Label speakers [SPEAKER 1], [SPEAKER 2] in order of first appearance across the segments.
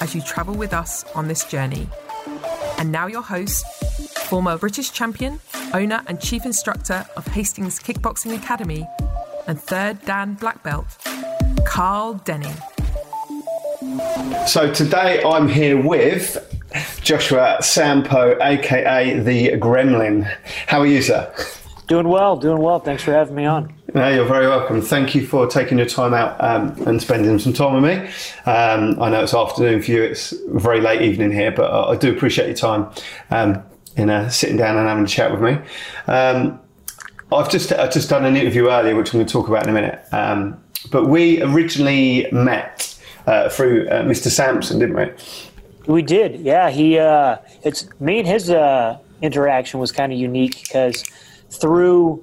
[SPEAKER 1] as you travel with us on this journey. And now, your host, former British champion, owner, and chief instructor of Hastings Kickboxing Academy, and third Dan Black Belt, Carl Denning.
[SPEAKER 2] So today I'm here with Joshua Sampo, aka the Gremlin. How are you, sir?
[SPEAKER 3] Doing well, doing well. Thanks for having me on.
[SPEAKER 2] No, you're very welcome. Thank you for taking your time out um, and spending some time with me. Um, I know it's afternoon for you; it's very late evening here, but I, I do appreciate your time um, in uh, sitting down and having a chat with me. Um, I've just I've just done an interview earlier, which I'm going to talk about in a minute. Um, but we originally met uh, through uh, Mr. Sampson, didn't we?
[SPEAKER 3] We did, yeah. He, uh, it's me and his uh, interaction was kind of unique because through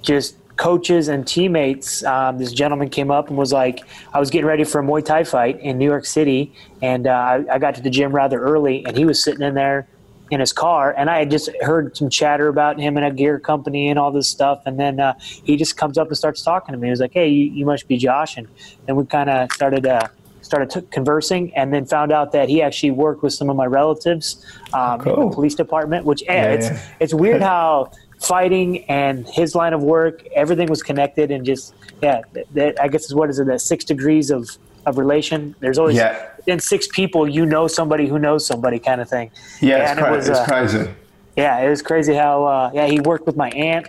[SPEAKER 3] just coaches and teammates, um, this gentleman came up and was like, I was getting ready for a Muay Thai fight in New York City, and uh, I, I got to the gym rather early, and he was sitting in there in his car, and I had just heard some chatter about him and a gear company and all this stuff, and then uh, he just comes up and starts talking to me. He was like, "Hey, you, you must be Josh," and then we kind of started. Uh, started t- conversing and then found out that he actually worked with some of my relatives um, in the police department which yeah,
[SPEAKER 2] Yeah,
[SPEAKER 3] it's
[SPEAKER 2] yeah.
[SPEAKER 3] it's weird how fighting and his line of work everything was connected and just yeah th- that i guess is what is it that six degrees of of relation there's always
[SPEAKER 2] Yeah.
[SPEAKER 3] in six people you know somebody who knows somebody kind of thing
[SPEAKER 2] Yeah, it's, cra-
[SPEAKER 3] it was
[SPEAKER 2] it's
[SPEAKER 3] uh,
[SPEAKER 2] crazy.
[SPEAKER 3] yeah it was crazy how uh, yeah he worked with my aunt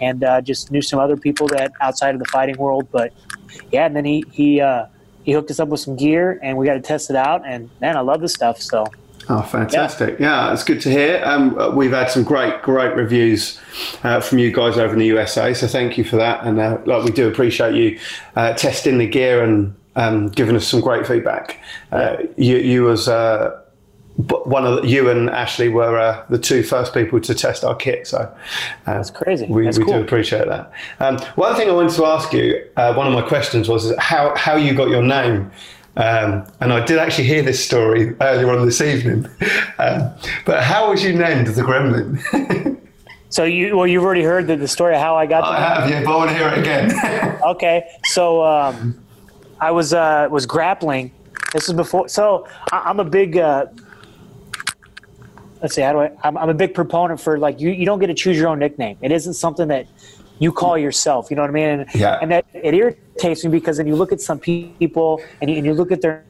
[SPEAKER 3] and uh, just knew some other people that outside of the fighting world but yeah and then he he uh, he hooked us up with some gear and we got to test it out and man i love this stuff so
[SPEAKER 2] Oh, fantastic! Yeah, it's good to hear. Um, we've had some great, great reviews uh, from you guys over in the USA, so thank you for that. And uh, like, we do appreciate you uh, testing the gear and um, giving us some great feedback. Uh, you, you was uh, one of the, you and Ashley were uh, the two first people to test our kit, so uh,
[SPEAKER 3] That's crazy.
[SPEAKER 2] We,
[SPEAKER 3] That's
[SPEAKER 2] we do appreciate that. Um, one thing I wanted to ask you, uh, one of my questions was how how you got your name. Um, and I did actually hear this story earlier on this evening. Um, but how was you named the Gremlin?
[SPEAKER 3] so you well you've already heard the, the story of how i got the
[SPEAKER 2] I have, yeah, but I want to hear it again.
[SPEAKER 3] okay so um, i was uh, was grappling this is before so I, i'm a big uh, let's see how do i I'm, I'm a big proponent for like you, you don't get to choose your own nickname it isn't something that you call yourself you know what i mean and,
[SPEAKER 2] Yeah.
[SPEAKER 3] and that it irritates me because then you look at some people and you, and you look at their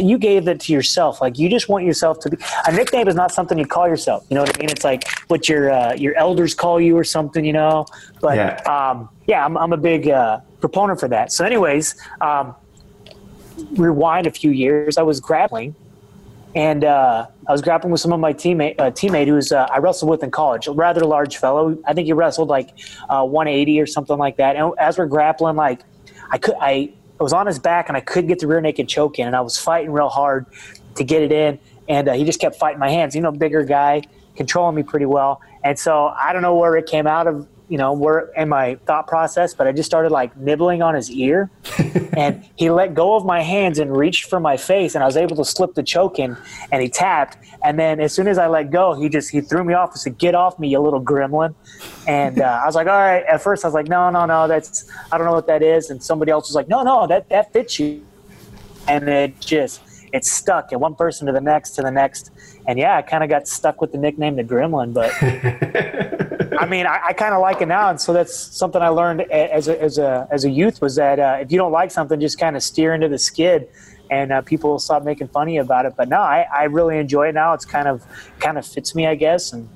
[SPEAKER 3] you gave that to yourself like you just want yourself to be a nickname is not something you call yourself you know what i mean it's like what your uh, your elders call you or something you know but
[SPEAKER 2] Yeah.
[SPEAKER 3] um, yeah i'm, I'm a big uh, proponent for that so anyways um, rewind a few years i was grappling and uh, I was grappling with some of my teammate uh, teammate who was uh, I wrestled with in college, a rather large fellow. I think he wrestled like uh, 180 or something like that. And as we're grappling, like I could I, I was on his back and I couldn't get the rear naked choke in, and I was fighting real hard to get it in, and uh, he just kept fighting my hands. You know, bigger guy, controlling me pretty well. And so I don't know where it came out of. You know, where in my thought process, but I just started like nibbling on his ear, and he let go of my hands and reached for my face and i was able to slip the choke in and he tapped. And then as soon as i let go he just he threw me off. And said get off me you little gremlin. And uh, i was like all right. At first i was like no no no that's i don't know what that is. And somebody else was like no no that that fits you. And it just it stuck and one person to the next to the next and yeah i kind of got stuck with the nickname the gremlin but I mean, I, I kind of like it now, and so that's something I learned a- as a as a as a youth was that uh, if you don't like something, just kind of steer into the skid, and uh, people will stop making funny about it. But no, I, I really enjoy it now. It's kind of kind of fits me, I guess, and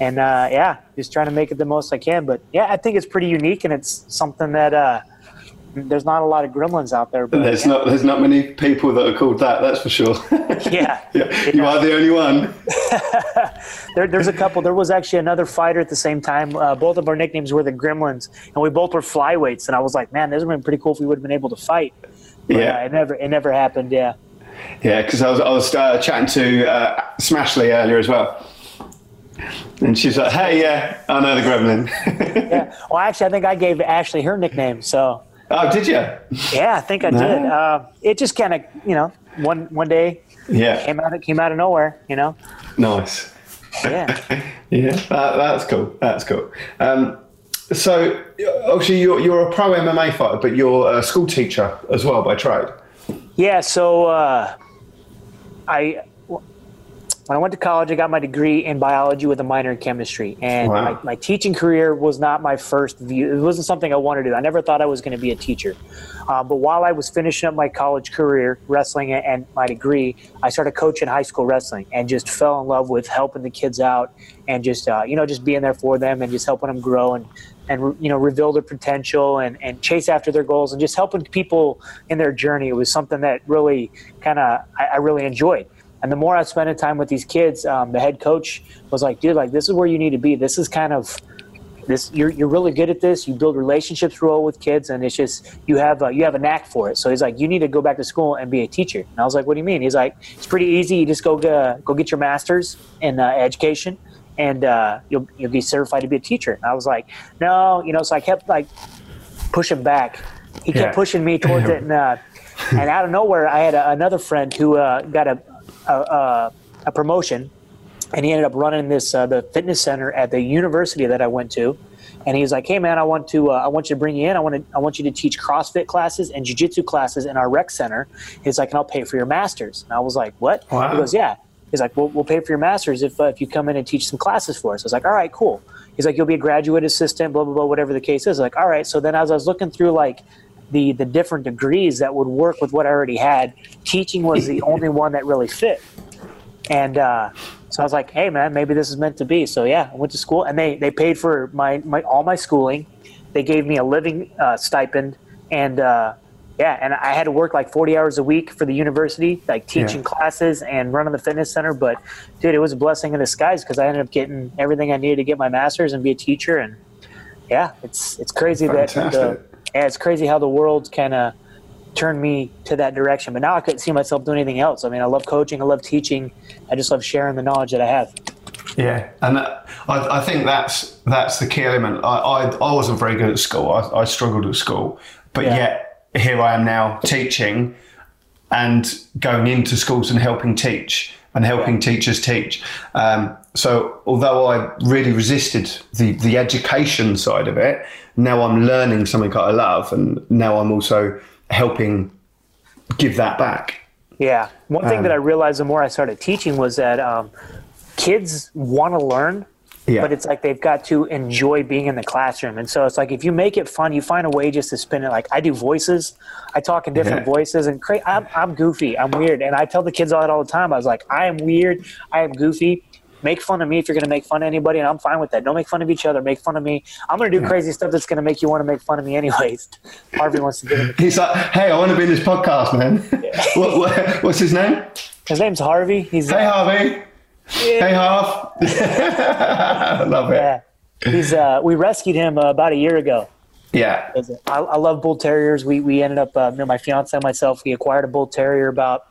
[SPEAKER 3] and uh, yeah, just trying to make it the most I can. But yeah, I think it's pretty unique, and it's something that uh, there's not a lot of gremlins out there. But
[SPEAKER 2] there's
[SPEAKER 3] yeah,
[SPEAKER 2] not there's not many people that are called that. That's for sure.
[SPEAKER 3] yeah.
[SPEAKER 2] yeah, you are the only one.
[SPEAKER 3] There, there's a couple. There was actually another fighter at the same time. Uh, both of our nicknames were the Gremlins, and we both were flyweights. And I was like, man, this would have been pretty cool if we would have been able to fight. But,
[SPEAKER 2] Yeah.
[SPEAKER 3] uh, it never, it never happened. Yeah,
[SPEAKER 2] Yeah, because I was, I was uh, chatting to uh, Smashley earlier as well. And she's like, hey, yeah, I know the gremlin.
[SPEAKER 3] yeah. Well, actually, I think I gave Ashley her nickname. So.
[SPEAKER 2] Oh, did you?
[SPEAKER 3] Yeah, I think I no. did. Uh, it just kind of, you know, one one day.
[SPEAKER 2] Yeah.
[SPEAKER 3] Came out. It came out of nowhere. You know.
[SPEAKER 2] Nice.
[SPEAKER 3] Yeah.
[SPEAKER 2] yeah, that, that's cool. That's cool. Um, so, obviously, you're, you're a pro MMA fighter, but you're a school teacher as well by trade.
[SPEAKER 3] Yeah. So, uh, I when I went to college, I got my degree in biology with a minor in chemistry. And wow. my, my, teaching career was not my first view. It wasn't something I wanted to do. I never thought I was going to be a teacher. Uh, but while I was finishing up my college career, wrestling and my degree, I started coaching high school wrestling and just fell in love with helping the kids out and just, uh, you know, just being there for them and just helping them grow and, and you know, reveal their potential and, and chase after their goals and just helping people in their journey. It was something that really kind of, I, I really enjoyed. And the more I spent time with these kids, um, the head coach was like, dude, like this is where you need to be. This is kind of this you're, you're really good at this. You build relationships real with kids and it's just you have a, you have a knack for it. So he's like you need to go back to school and be a teacher. And i was like what do you mean? He's like it's pretty easy. You just go uh, go get your master's in uh, education and uh, you'll you'll be certified to be a teacher. And i was like no you know so i kept like pushing back. He kept yeah. pushing me towards it and uh, and out of nowhere i had a, another friend who uh, got a a, a, promotion, and he ended up running this uh, the fitness center at the university that I went to. And he's like, "Hey man, I want to uh, I want you to bring you in. I want to I want you to teach CrossFit classes and Jiu-Jitsu classes in our rec center." He's like, "And I'll pay for your masters." And I was like, "What?" Wow. He goes, "Yeah." He's like, "We'll, we'll pay for your masters if uh, if you come in and teach some classes for us." I was like, "All right, cool." He's like, "You'll be a graduate assistant, blah blah blah, whatever the case is." like, all right. So then as I was looking through like the the different degrees that would work with what I already had. Teaching was the only one that really fit, and uh, so I was like, "Hey, man, maybe this is meant to be." So yeah, I went to school, and they they paid for my, my all my schooling. They gave me a living uh, stipend, and uh, yeah, and I had to work like forty hours a week for the university, like teaching yeah. classes and running the fitness center. But dude, it was a blessing in disguise because I ended up getting everything I needed to get my master's and be a teacher, and yeah, it's it's crazy Fantastic. that the yeah, it's crazy how the world kind of turned me to that direction. But now I couldn't see myself doing anything else. I mean, I love coaching, I love teaching, I just love sharing the knowledge that I have.
[SPEAKER 2] Yeah, and that, I, I, think that's that's the key element. I, I, I wasn't very good at school. I, I struggled at school, but yeah. yet here I am now teaching and going into schools and helping teach and helping teachers teach. Um, so although I really resisted the, the education side of it, now I'm learning something that I love, and now I'm also helping give that back.
[SPEAKER 3] Yeah, one thing um, that I realized the more I started teaching was that um, kids want to learn, yeah. but it's like they've got to enjoy being in the classroom. And so it's like if you make it fun, you find a way just to spin it. Like I do voices, I talk in different yeah. voices, and cra- I'm, I'm goofy, I'm weird, and I tell the kids all that all the time. I was like, I am weird, I am goofy, make fun of me if you're going to make fun of anybody, and I'm fine with that. Don't make fun of each other. Make fun of me. I'm going to do yeah. crazy stuff that's going to make you want to make fun of me anyways. Harvey wants to do it.
[SPEAKER 2] He's like, hey, I want to be in this podcast, man. What, what, what's his name?
[SPEAKER 3] His name's Harvey. He's
[SPEAKER 2] hey, Harvey. Yeah. Hey. I love it. Yeah.
[SPEAKER 3] He's uh, we rescued him uh, about a year ago.
[SPEAKER 2] Yeah.
[SPEAKER 3] I, I, love bull terriers. We we ended up, uh, you know, my fiance and myself, we acquired a bull terrier about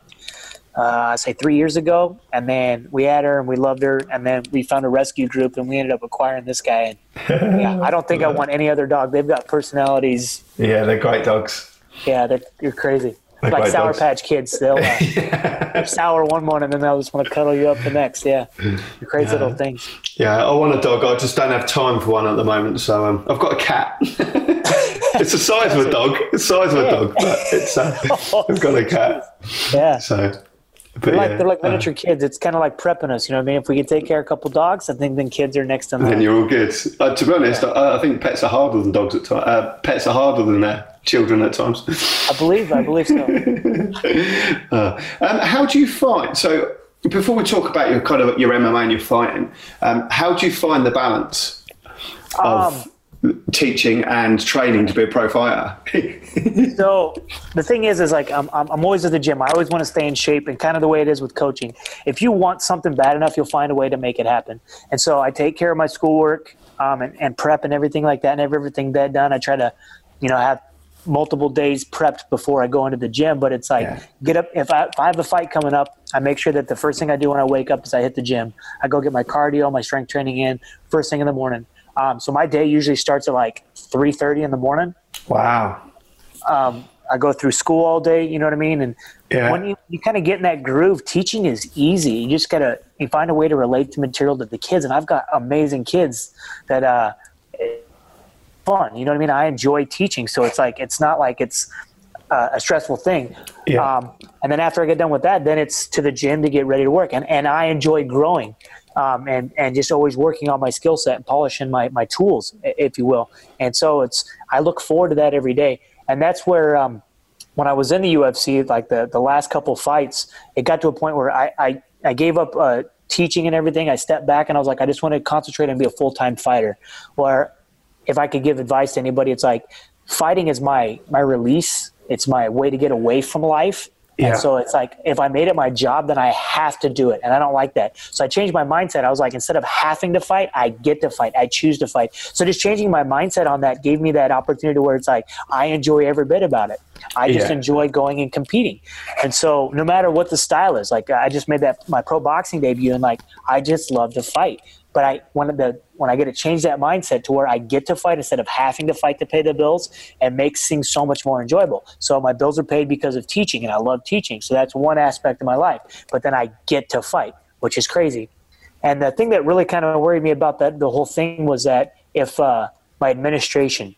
[SPEAKER 3] uh, say three years ago, and then we had her and we loved her, and then we found a rescue group and we ended up acquiring this guy. And yeah, I don't think I want any other dog. They've got personalities.
[SPEAKER 2] Yeah, they're great dogs.
[SPEAKER 3] Yeah, they're you're crazy. They're like Sour dogs. Patch Kids, they'll uh, yeah. sour one morning and then they'll just want to cuddle you up the next. Yeah, you're crazy yeah. little things.
[SPEAKER 2] Yeah, I want a dog. I just don't have time for one at the moment, so um, I've got a cat. it's the size of a dog. It's the size of a dog, but it's uh, I've got a cat.
[SPEAKER 3] Yeah.
[SPEAKER 2] So
[SPEAKER 3] they're like, yeah, they're like uh, miniature uh, kids. It's kind of like prepping us. You know what I mean? If we can take care of a couple dogs, I think then kids are next to them.
[SPEAKER 2] Then you're all good. Uh, to be honest, yeah. I, I, think pets are harder than dogs at times. Uh, pets are harder than their children at times.
[SPEAKER 3] I believe. I believe so.
[SPEAKER 2] uh, um, how do you find? So before we talk about your kind of your MMA and your fighting, um, how do you find the balance of um, teaching and training to be a pro fighter.
[SPEAKER 3] so the thing is, is like I'm, I'm always at the gym. I always want to stay in shape, and kind of the way it is with coaching. If you want something bad enough, you'll find a way to make it happen. And so I take care of my schoolwork um, and, and prep and everything like that, and have everything that done. I try to, you know, have multiple days prepped before I go into the gym, but it's like
[SPEAKER 2] Yeah.
[SPEAKER 3] get up if I if I have a fight coming up, I make sure that the first thing I do when I wake up is I hit the gym. I go get my cardio, my strength training in first thing in the morning. Um, so my day usually starts at like three thirty in the morning.
[SPEAKER 2] Wow.
[SPEAKER 3] Um, I go through school all day. You know what I mean? And
[SPEAKER 2] Yeah.
[SPEAKER 3] when you, you kind of get in that groove, teaching is easy. You just gotta you find a way to relate the material to the kids. And I've got amazing kids that uh, fun. You know what I mean? I enjoy teaching, so it's like it's not like it's uh, a stressful thing.
[SPEAKER 2] Yeah.
[SPEAKER 3] Um, and then after I get done with that, then it's to the gym to get ready to work. And and I enjoy growing. Um, and and just always working on my skill set and polishing my, my tools, if you will. And so it's I look forward to that every day. And that's where um, when I was in the UFC, like the, the last couple fights, it got to a point where I, I, I gave up uh, teaching and everything. I stepped back and I was like, I just want to concentrate and be a full time fighter. Where if I could give advice to anybody, it's like fighting is my my release. It's my way to get away from life.
[SPEAKER 2] Yeah.
[SPEAKER 3] And so it's like if I made it my job, then I have to do it, and I don't like that. So I changed my mindset. I was like, instead of having to fight, I get to fight. I choose to fight. So just changing my mindset on that gave me that opportunity where it's like I enjoy every bit about it. I just
[SPEAKER 2] Yeah.
[SPEAKER 3] enjoy going and competing. And so no matter what the style is, like I just made that my pro boxing debut, and like I just love to fight. But I when the when I get to change that mindset to where I get to fight instead of having to fight to pay the bills, it makes things so much more enjoyable. So my bills are paid because of teaching, and I love teaching. So that's one aspect of my life. But then I get to fight, which is crazy. And the thing that really kind of worried me about that the whole thing was that if uh, my administration,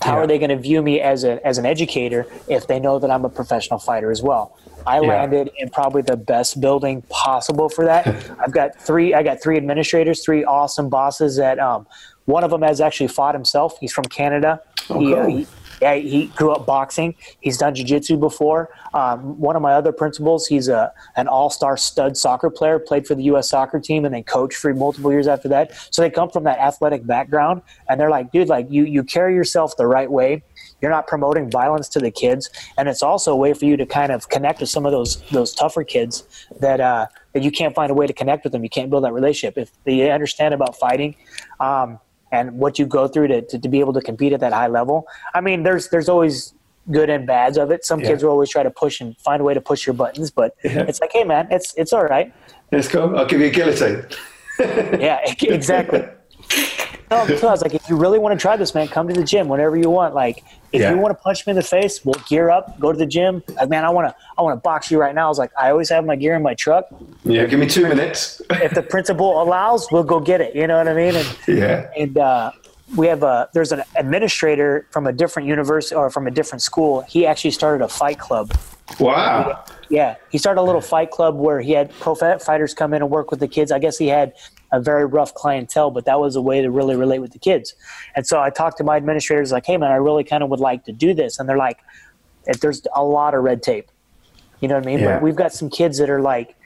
[SPEAKER 3] how
[SPEAKER 2] Yeah.
[SPEAKER 3] are they going to view me as a as an educator if they know that I'm a professional fighter as well? I
[SPEAKER 2] Yeah.
[SPEAKER 3] landed in probably the best building possible for that. I've got three. I got three administrators, three awesome bosses. That um, one of them has actually fought himself. He's from Canada.
[SPEAKER 2] Oh,
[SPEAKER 3] he,
[SPEAKER 2] cool.
[SPEAKER 3] he- yeah, he grew up boxing. He's done jiu-jitsu before. Um, one of my other principals, he's a an all-star stud soccer player, played for the U.S. soccer team, and then coached for multiple years after that. So they come from that athletic background, and they're like, dude, like you you carry yourself the right way. You're not promoting violence to the kids, and it's also a way for you to kind of connect with some of those those tougher kids that uh, that you can't find a way to connect with them. You can't build that relationship if they understand about fighting. Um, and what you go through to, to, to be able to compete at that high level. I mean, there's there's always good and bads of it. Some
[SPEAKER 2] Yeah.
[SPEAKER 3] kids will always try to push and find a way to push your buttons, but
[SPEAKER 2] Yeah.
[SPEAKER 3] it's like, hey man, it's it's all right.
[SPEAKER 2] Let's go. I'll give you a guillotine.
[SPEAKER 3] Yeah, exactly. No, so I was like, if you really want to try this, man, come to the gym whenever you want. Like, if
[SPEAKER 2] Yeah.
[SPEAKER 3] you want to punch me in the face, we'll gear up, go to the gym. Like, man, I want to, I want to box you right now. I was like, I always have my gear in my truck.
[SPEAKER 2] Yeah, give me two minutes.
[SPEAKER 3] If the principal allows, we'll go get it. You know what I mean? And
[SPEAKER 2] yeah.
[SPEAKER 3] and uh, we have a there's an administrator from a different university or from a different school. He actually started a fight club.
[SPEAKER 2] Wow.
[SPEAKER 3] Yeah, he started a little fight club where he had pro fighters come in and work with the kids. I guess he had a very rough clientele, but that was a way to really relate with the kids. And so I talked to my administrators, like, "Hey, man, I really kind of would like to do this." And they're like, "If there's a lot of red tape, you know what I mean?"
[SPEAKER 2] Yeah.
[SPEAKER 3] But we've got some kids that are like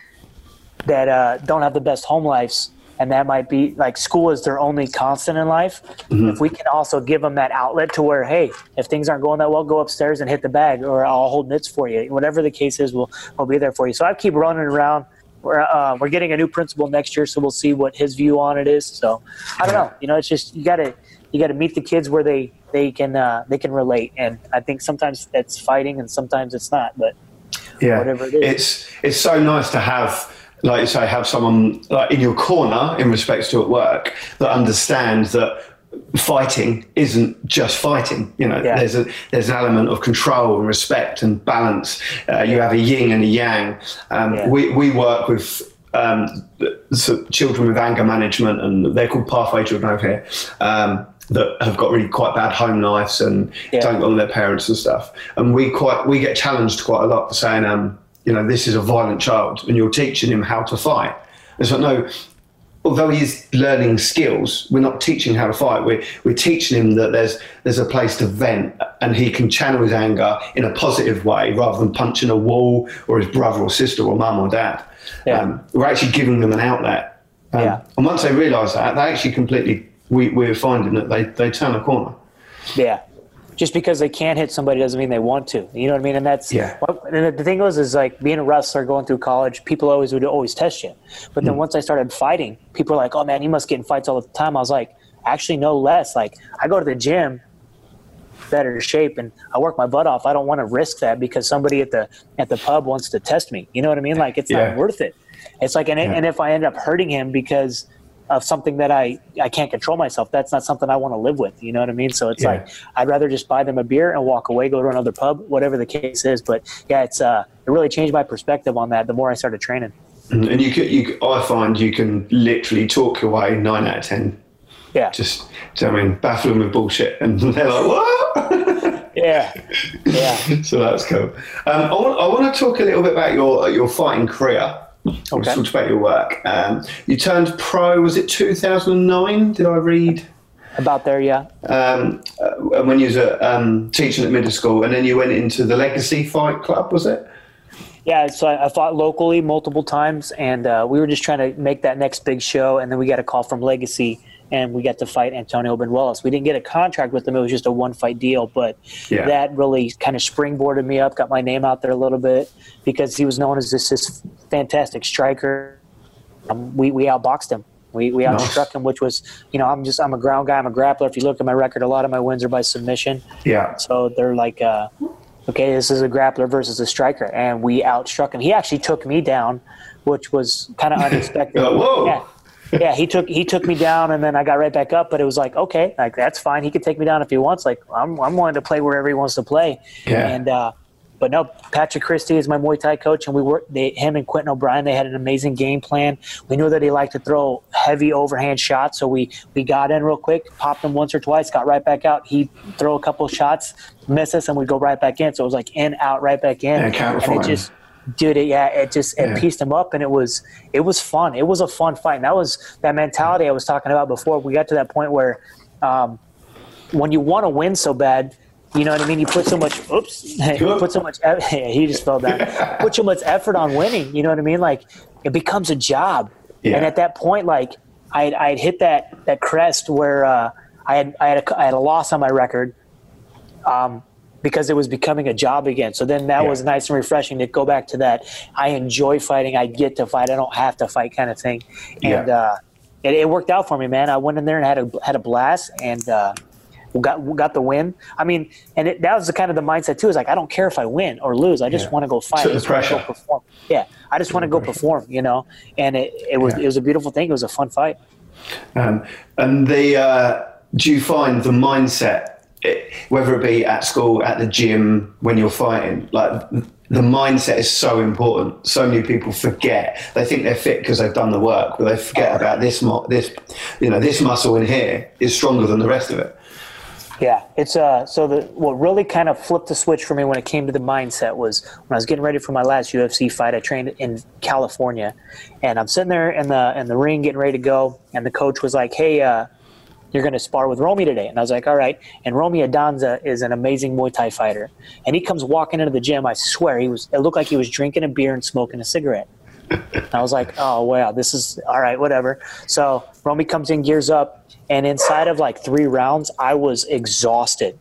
[SPEAKER 3] that uh, don't have the best home lives, and that might be like school is their only constant in life. If we can also give them that outlet to where, hey, if things aren't going that well, go upstairs and hit the bag, or I'll hold mitts for you. Whatever the case is, we'll we'll be there for you. So I keep running around. We're uh, we're getting a new principal next year, so we'll see what his view on it is. So I don't know. You know, it's just you got to you got to meet the kids where they they can uh, they can relate, and I think sometimes that's fighting, and sometimes it's not. But
[SPEAKER 2] yeah.
[SPEAKER 3] whatever it is.
[SPEAKER 2] It's it's so nice to have, like you say, have someone like in your corner in respects to at work that understands that fighting isn't just fighting. You know,
[SPEAKER 3] Yeah.
[SPEAKER 2] there's a there's an element of control and respect and balance. Uh, you have a yin and a yang. Um,
[SPEAKER 3] Yeah.
[SPEAKER 2] We we work with. Um, so children with anger management, and they're called pathway children over here. Um, that have got really quite bad home lives and
[SPEAKER 3] Yeah.
[SPEAKER 2] don't get on their parents and stuff. And we quite we get challenged quite a lot for saying, um, you know, this is a violent child, and you're teaching him how to fight. It's like no. Although he's learning skills, we're not teaching how to fight. We're, we're teaching him that there's there's a place to vent and he can channel his anger in a positive way rather than punching a wall or his brother or sister or mum or dad.
[SPEAKER 3] Yeah.
[SPEAKER 2] Um, we're actually giving them an outlet. Um,
[SPEAKER 3] Yeah.
[SPEAKER 2] And once they realise that, they actually completely, we, we're finding that they, they turn a corner.
[SPEAKER 3] Yeah. Just because they can't hit somebody doesn't mean they want to. You know what I mean? And that's
[SPEAKER 2] Yeah.
[SPEAKER 3] And the thing was is like being a wrestler, going through college, people always would always test you. But then hmm. once I started fighting, people were like, "Oh man, you must get in fights all the time." I was like, "Actually, no less. Like I go to the gym better shape and I work my butt off. I don't want to risk that because somebody at the at the pub wants to test me. You know what I mean? Like it's
[SPEAKER 2] Yeah.
[SPEAKER 3] not worth it. It's like and,
[SPEAKER 2] Yeah.
[SPEAKER 3] and if I end up hurting him because of something that I I can't control myself, that's not something I want to live with. You know what I mean? So it's
[SPEAKER 2] Yeah.
[SPEAKER 3] like I'd rather just buy them a beer and walk away, go to another pub, whatever the case is. But yeah, it's uh it really changed my perspective on that the more I started training.
[SPEAKER 2] And you could, you, I find you can literally talk your way nine out of ten.
[SPEAKER 3] Yeah.
[SPEAKER 2] Just, do you know what I mean, baffle them with bullshit, and they're like, "What?"
[SPEAKER 3] Yeah. Yeah.
[SPEAKER 2] so that's cool. Um, I, want, I want to talk a little bit about your your fighting career.
[SPEAKER 3] Okay.
[SPEAKER 2] talk about your work. Um, you turned pro. Was it 2009? Did I read?
[SPEAKER 3] About there, yeah.
[SPEAKER 2] Um, uh, when you was at, um, teaching at middle school, and then you went into the Legacy Fight Club. Was it?
[SPEAKER 3] Yeah, so I, I fought locally multiple times, and uh, we were just trying to make that next big show. And then we got a call from Legacy, and we got to fight Antonio Banuelos. We didn't get a contract with him; it was just a one fight deal. But
[SPEAKER 2] Yeah.
[SPEAKER 3] that really kind of springboarded me up, got my name out there a little bit because he was known as this this fantastic striker. Um, we we outboxed him. We we
[SPEAKER 2] Nice.
[SPEAKER 3] outstruck him, which was you know I'm just I'm a ground guy, I'm a grappler. If you look at my record, a lot of my wins are by submission.
[SPEAKER 2] Yeah.
[SPEAKER 3] So they're like, uh, okay, this is a grappler versus a striker, and we outstruck him. He actually took me down, which was kind of unexpected.
[SPEAKER 2] You're Whoa.
[SPEAKER 3] Yeah. Yeah, he took he took me down, and then I got right back up. But it was like, okay, like that's fine. He could take me down if he wants. Like I'm I'm willing to play wherever he wants to play.
[SPEAKER 2] Yeah.
[SPEAKER 3] And uh, but no, Patrick Christie is my Muay Thai coach, and we worked. They, him and Quentin O'Brien, they had an amazing game plan. We knew that he liked to throw heavy overhand shots, so we we got in real quick, popped him once or twice, got right back out. He throw a couple shots, miss us, and we go right back in. So it was like in, out, right back in,
[SPEAKER 2] counter
[SPEAKER 3] and it just. Dude, it, yeah, it just it
[SPEAKER 2] Yeah.
[SPEAKER 3] pieced him up, and it was it was fun. It was a fun fight. And that was that mentality I was talking about before. We got to that point where um, when you want to win so bad, you know what I mean. You put so much. Oops. You put so much. eff- he just fell down. put so much effort on winning. You know what I mean? Like it becomes a job.
[SPEAKER 2] Yeah.
[SPEAKER 3] And at that point, like I I had hit that that crest where uh, I had I had a, I had a loss on my record. Um, because it was becoming a job again. So then that
[SPEAKER 2] Yeah.
[SPEAKER 3] was nice and refreshing to go back to that. I enjoy fighting. I get to fight. I don't have to fight kind of thing. And
[SPEAKER 2] Yeah.
[SPEAKER 3] uh, it, it worked out for me, man. I went in there and had a had a blast and uh, got got the win. I mean, and it, that was the kind of the mindset too. Is like I don't care if I win or lose. I just
[SPEAKER 2] Yeah.
[SPEAKER 3] want to go fight.
[SPEAKER 2] Took
[SPEAKER 3] I
[SPEAKER 2] the
[SPEAKER 3] just wanna go perform. Yeah, I just want to go perform. You know, and it, it was it was a beautiful thing. It was a fun fight.
[SPEAKER 2] Um, and the uh, do you find the mindset, whether it be at school, at the gym, when you're fighting, like the mindset is so important. So many people forget. They think they're fit because they've done the work, but they forget about this. This, you know, this muscle in here is stronger than the rest of it.
[SPEAKER 3] Yeah, it's uh. So the what really kind of flipped the switch for me when it came to the mindset was when I was getting ready for my last UFC fight. I trained in California, and I'm sitting there in the in the ring getting ready to go, and the coach was like, "Hey, uh, you're going to spar with Romie today," and I was like, "All right." And Romie Adanza is an amazing Muay Thai fighter, and he comes walking into the gym. I swear he was. It looked like he was drinking a beer and smoking a cigarette. And I was like, oh, wow, this is all right, whatever. So Romie comes in, gears up, and inside of like three rounds, I was exhausted.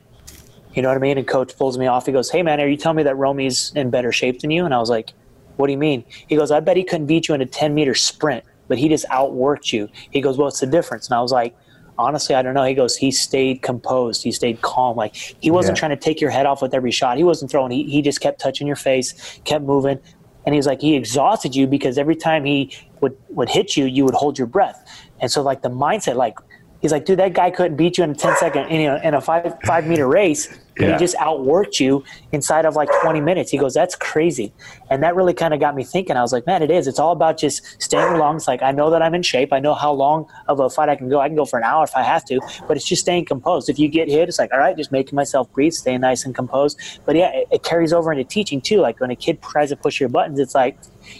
[SPEAKER 3] You know what I mean? And coach pulls me off. He goes, hey, man, are you telling me that Romie's in better shape than you? And I was like, what do you mean? He goes, I bet he couldn't beat you in a 10 meter sprint, but he just outworked you. He goes, "Well, what's the difference? And I was like, honestly, I don't know. He goes, he stayed composed. He stayed calm. Like he wasn't
[SPEAKER 2] Yeah.
[SPEAKER 3] trying to take your head off with every shot. He wasn't throwing. He, he just kept touching your face, kept moving. And he's like, he exhausted you because every time he would, would hit you, you would hold your breath. And so like the mindset, like he's like, dude, that guy couldn't beat you in a 10 second, in a, in a five, five meter race.
[SPEAKER 2] Yeah.
[SPEAKER 3] He just outworked you inside of like 20 minutes. He goes, that's crazy. And that really kind of got me thinking. I was like, man, it is. It's all about just staying along. It's like, I know that I'm in shape. I know how long of a fight I can go. I can go for an hour if I have to, but it's just staying composed. If you get hit, it's like, all right, just making myself breathe, staying nice and composed. But yeah, it, it carries over into teaching too. Like when a kid tries to push your buttons, it's like,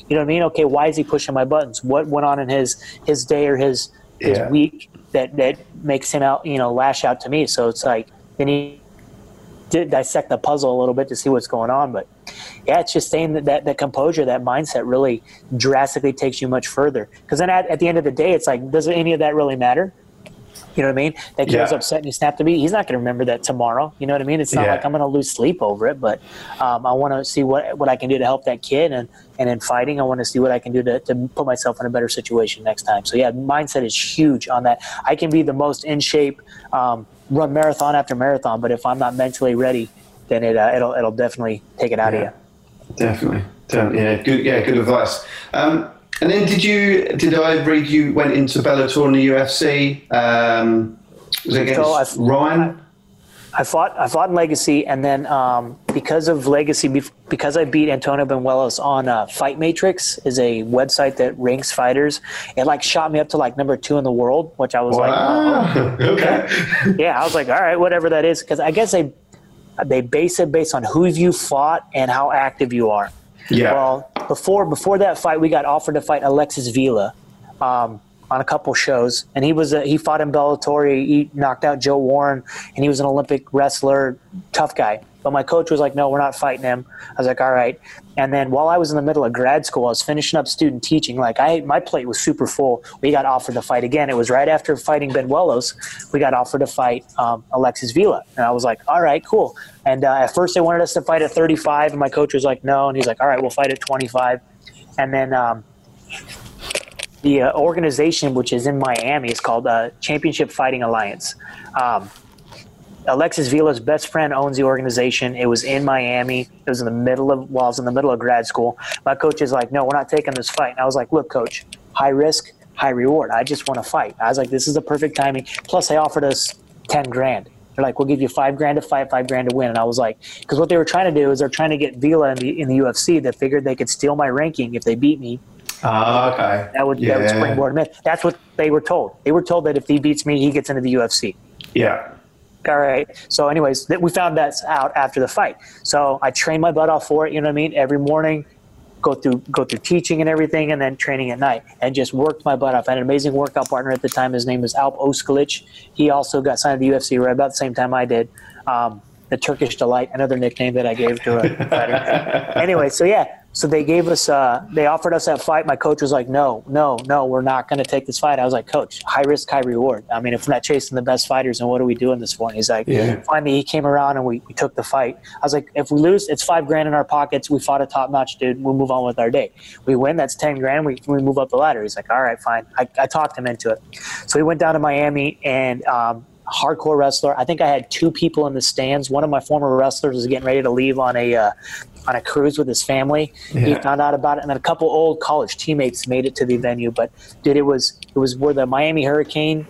[SPEAKER 3] you know what I mean? Okay, why is he pushing my buttons? What went on in his, his day or his, his
[SPEAKER 2] Yeah.
[SPEAKER 3] week that, that makes him out, you know, lash out to me. So it's like, then he, did dissect the puzzle a little bit to see what's going on. But yeah, it's just saying that that, that composure, that mindset really drastically takes you much further. Because then at, at the end of the day, it's like, does any of that really matter? You know what I mean? That kid was upset and he snapped at me. He's not going to remember that tomorrow. You know what I mean? It's not
[SPEAKER 2] Yeah.
[SPEAKER 3] like I'm going to lose sleep over it, but um, I want to see what what I can do to help that kid. And, and in fighting, I want to see what I can do to, to put myself in a better situation next time. So yeah, mindset is huge on that. I can be the most in shape, um, run marathon after marathon, but if I'm not mentally ready, then it uh, it'll it'll definitely take it out
[SPEAKER 2] Yeah.
[SPEAKER 3] of you.
[SPEAKER 2] Definitely. Definitely. Yeah. Good. Yeah. Good advice. Um, and then did you? Did I read you went into Bellator and the UFC? Um, was it against
[SPEAKER 3] So
[SPEAKER 2] Ryan?
[SPEAKER 3] I fought I fought in Legacy, and then um, because of Legacy, because I beat Antonio Banuelos on uh, Fight Matrix, is a website that ranks fighters. It like shot me up to like number two in the world, which I was like,
[SPEAKER 2] Wow. okay.
[SPEAKER 3] yeah, I was like, all right, whatever that is, because I guess they they base it based on who you fought and how active you are.
[SPEAKER 2] Yeah.
[SPEAKER 3] Well, before before that fight, we got offered to fight Alexis Vila um, on a couple shows, and he was a, he fought in Bellator. He, he knocked out Joe Warren, and he was an Olympic wrestler, tough guy. But my coach was like, "No, we're not fighting him." I was like, "All right." And then while I was in the middle of grad school, I was finishing up student teaching. Like I, my plate was super full. We got offered to fight again. It was right after fighting Banuelos. We got offered to fight um, Alexis Vila, and I was like, "All right, cool." And uh, at first, they wanted us to fight at 35, and my coach was like, "No," and he's like, "All right, we'll fight at 25." And then um, the uh, organization, which is in Miami, is called uh, Championship Fighting Alliance. Um, Alexis Vila's best friend owns the organization. It was in Miami. It was in the middle of while I was in the middle of grad school. My coach is like, "No, we're not taking this fight." And I was like, "Look, coach, high risk, high reward. I just want to fight." I was like, "This is the perfect timing." Plus, they offered us ten grand. They're like, "We'll give you five grand to fight, five grand to win." And I was like, because what they were trying to do is they're trying to get Vila in the in the UFC. They figured they could steal my ranking if they beat me.
[SPEAKER 2] Ah, okay.
[SPEAKER 3] That would that would springboard him in. That's what they were told. They were told that if he beats me, he gets into the UFC.
[SPEAKER 2] Yeah.
[SPEAKER 3] All right. So, anyways, that we found that out after the fight. So I trained my butt off for it. You know what I mean? Every morning, go through go through teaching and everything, and then training at night, and just worked my butt off. I had an amazing workout partner at the time. His name was Alp Ozkilic. He also got signed to the UFC right about the same time I did. Um, the Turkish delight, another nickname that I gave to a fighter. anyway, so yeah, so they gave us, uh, they offered us that fight. My coach was like, no, no, no, we're not going to take this fight. I was like, coach, high risk, high reward. I mean, if we're not chasing the best fighters, then what are we doing this for? And he's like,
[SPEAKER 2] Yeah.
[SPEAKER 3] finally, he came around and we, we took the fight. I was like, if we lose, it's five grand in our pockets. We fought a top notch dude. We'll move on with our day. We win, that's 10 grand. We, we move up the ladder. He's like, all right, fine. I, I talked him into it. So we went down to Miami and, um, hardcore wrestler. I think I had two people in the stands. One of my former wrestlers was getting ready to leave on a uh, on a cruise with his family. He found out about it, and then a couple old college teammates made it to the venue. But dude, it was it was where the Miami Hurricane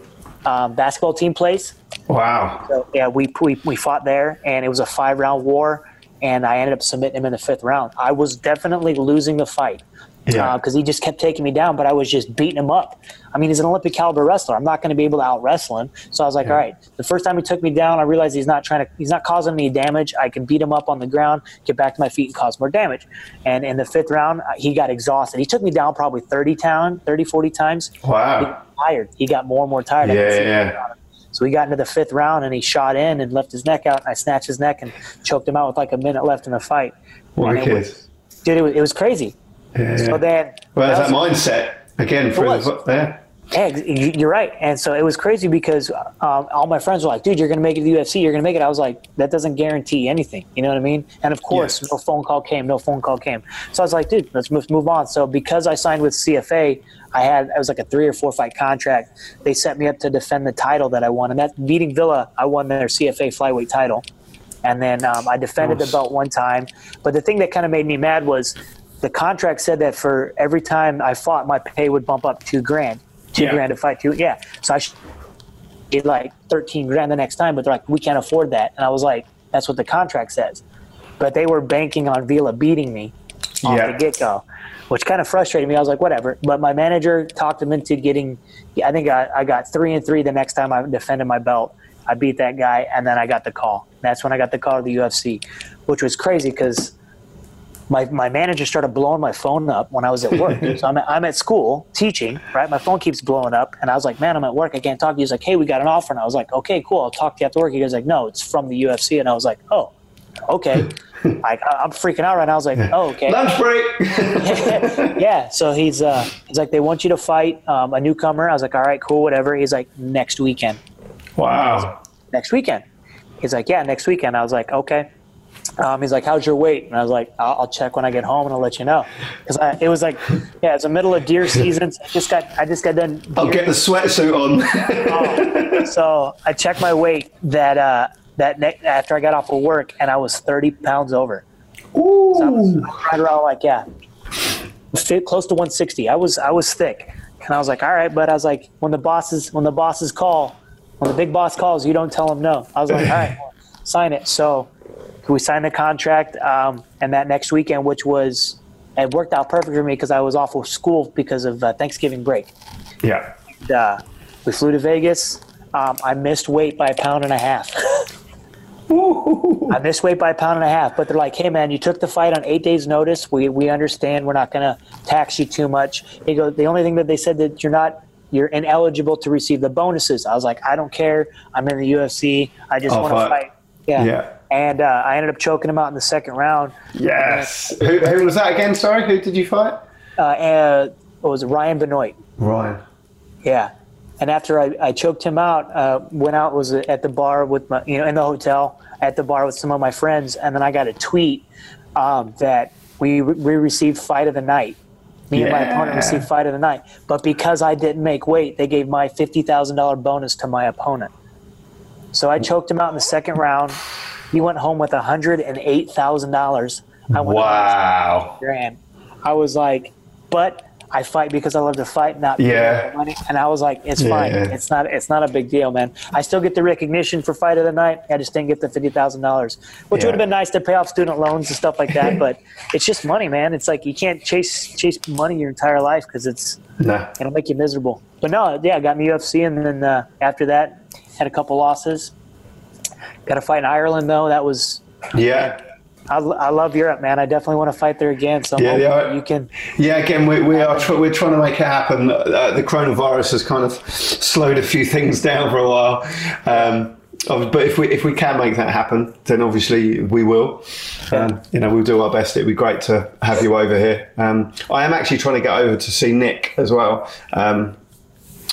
[SPEAKER 3] um, basketball team plays.
[SPEAKER 2] Wow.
[SPEAKER 3] So yeah, we, we we fought there, and it was a five round war. And I ended up submitting him in the fifth round. I was definitely losing the fight
[SPEAKER 2] Yeah.
[SPEAKER 3] because he just kept taking me down, but I was just beating him up. I mean, he's an Olympic caliber wrestler. I'm not going to be able to out wrestle him. So I was like, all right. The first time he took me down, I realized he's not trying to, he's not causing any damage. I can beat him up on the ground, get back to my feet, and cause more damage. And in the fifth round, uh, he got exhausted. He took me down probably 30 town, 30, 40 times. He
[SPEAKER 2] wow.
[SPEAKER 3] got tired. He got more and more tired.
[SPEAKER 2] Yeah, yeah.
[SPEAKER 3] So we got into the fifth round, and he shot in and left his neck out. And I snatched his neck and choked him out with like a minute left in the fight. And it was, dude, it was, it was crazy.
[SPEAKER 2] Yeah.
[SPEAKER 3] So then,
[SPEAKER 2] well,
[SPEAKER 3] that
[SPEAKER 2] that mindset again For
[SPEAKER 3] was.
[SPEAKER 2] the there.
[SPEAKER 3] Yeah, you- you're right. And so it was crazy because um, all my friends were like, dude, you're going to make it to the UFC. You're going to make it. I was like, that doesn't guarantee anything. You know what I mean? And of course,
[SPEAKER 2] Yes.
[SPEAKER 3] no phone call came. No phone call came. So I was like, dude, let's move, move on. So because I signed with CFA, I had, it was like a three or four fight contract. They set me up to defend the title that I won. And that beating Vila, I won their CFA flyweight title. And then um, I defended the belt one time. But the thing that kind of made me mad was the contract said that for every time I fought, my pay would bump up two grand. Two
[SPEAKER 2] Yeah.
[SPEAKER 3] grand to fight two. Yeah. So I should get like 13 grand the next time, but they're like, we can't afford that. And I was like, that's what the contract says. But they were banking on Vila beating me off
[SPEAKER 2] Yeah.
[SPEAKER 3] the get go, which kind of frustrated me. I was like, whatever. But my manager talked him into getting, I think I, I got three and three the next time I defended my belt. I beat that guy, and then I got the call. That's when I got the call to the UFC, which was crazy because my, my manager started blowing my phone up when I was at work. so I'm at, I'm at school teaching, right? My phone keeps blowing up, and I was like, "Man, I'm at work. I can't talk." to you." He's like, "Hey, we got an offer," and I was like, "Okay, cool. I'll talk to you after work." He goes like, "No, it's from the UFC," and I was like, "Oh, okay." I- I'm freaking out right now. I was like, "Oh, okay."
[SPEAKER 2] Lunch break.
[SPEAKER 3] yeah. So he's uh, he's like, "They want you to fight um, a newcomer." I was like, "All right, cool, whatever." He's like, "Next weekend."
[SPEAKER 2] wow.
[SPEAKER 3] next weekend. He's like, yeah, next weekend. I was like, okay. Um, he's like, "How's your weight?" And I was like, "I'll, I'll check when I get home, and I'll let you know." Because it was like, yeah, it's the middle of deer season. So I just got, I just got done.
[SPEAKER 2] I'll get the sweatsuit on.
[SPEAKER 3] oh. So I checked my weight that uh, that ne- after I got off of work, and I was 30 pounds over.
[SPEAKER 2] Ooh.
[SPEAKER 3] So I was right around like yeah, fit close to 160. I was I was thick, and I was like, all right, but I was like, when the bosses when the bosses call, when the big boss calls, you don't tell them no. I was like, all right, well, sign it. So we signed the contract, um, and that next weekend, which was it worked out perfect for me because I was off of school because of uh, Thanksgiving break.
[SPEAKER 2] Yeah.
[SPEAKER 3] And, uh, we flew to Vegas. Um, I missed weight by a pound and a half. I missed weight by a pound and a half, but they're like, "Hey, man, you took the fight on eight days' notice. We we understand. We're not going to tax you too much." They go. The only thing that they said that you're not you're ineligible to receive the bonuses. I was like, I don't care. I'm in the UFC. I just
[SPEAKER 2] I'll
[SPEAKER 3] want to
[SPEAKER 2] fight.
[SPEAKER 3] fight. Yeah.
[SPEAKER 2] Yeah.
[SPEAKER 3] And uh, I ended up choking him out in the second round.
[SPEAKER 2] Yes. Who, who was that again? Sorry, who did you fight?
[SPEAKER 3] Uh, and what was it? Ryan Benoit.
[SPEAKER 2] Ryan.
[SPEAKER 3] Yeah. And after I, I choked him out, uh, went out was at the bar with my, you know, in the hotel at the bar with some of my friends, and then I got a tweet um, that we we received fight of the night. Me and my opponent received fight of the night, but because I didn't make weight, they gave my fifty thousand dollar bonus to my opponent. So I choked him out in the second round. He went home with hundred and eight thousand dollars. I went home
[SPEAKER 2] Wow.
[SPEAKER 3] grand. I was like, but I fight because I love to fight, not
[SPEAKER 2] Yeah.
[SPEAKER 3] the money. And I was like, it's fine. It's not. It's not a big deal, man. I still get the recognition for fight of the night. I just didn't get the fifty thousand dollars, which
[SPEAKER 2] Yeah.
[SPEAKER 3] would have been nice to pay off student loans and stuff like that. but it's just money, man. It's like you can't chase chase money your entire life because it's
[SPEAKER 2] No.
[SPEAKER 3] it'll make you miserable. But no, yeah, I got me UFC, and then uh, after that, had a couple losses. Got to fight in Ireland though. That was
[SPEAKER 2] Yeah.
[SPEAKER 3] I, I love Europe, man. I definitely want to fight there again. So I'm
[SPEAKER 2] Yeah, yeah.
[SPEAKER 3] you can.
[SPEAKER 2] Yeah, again, we, we are tr- we're trying to make it happen. Uh, the coronavirus has kind of slowed a few things down for a while, um, but if we if we can make that happen, then obviously we will. Um, you know, we'll do our best. It'd be great to have you over here. Um, I am actually trying to get over to see Nick as well. Um,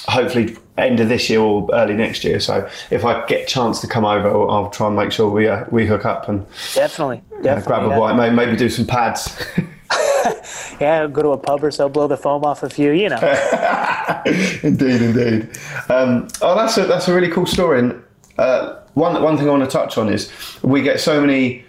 [SPEAKER 2] hopefully, end of this year or early next year. So if I get a chance to come over, I'll, try and make sure we uh, we hook up and
[SPEAKER 3] Definitely,
[SPEAKER 2] uh, grab a
[SPEAKER 3] yeah.
[SPEAKER 2] bite, maybe, maybe do some pads.
[SPEAKER 3] Yeah, go to a pub or so, blow the foam off a few. You know,
[SPEAKER 2] indeed, indeed. Um, oh, that's a that's a really cool story. And uh, one one thing I want to touch on is we get so many.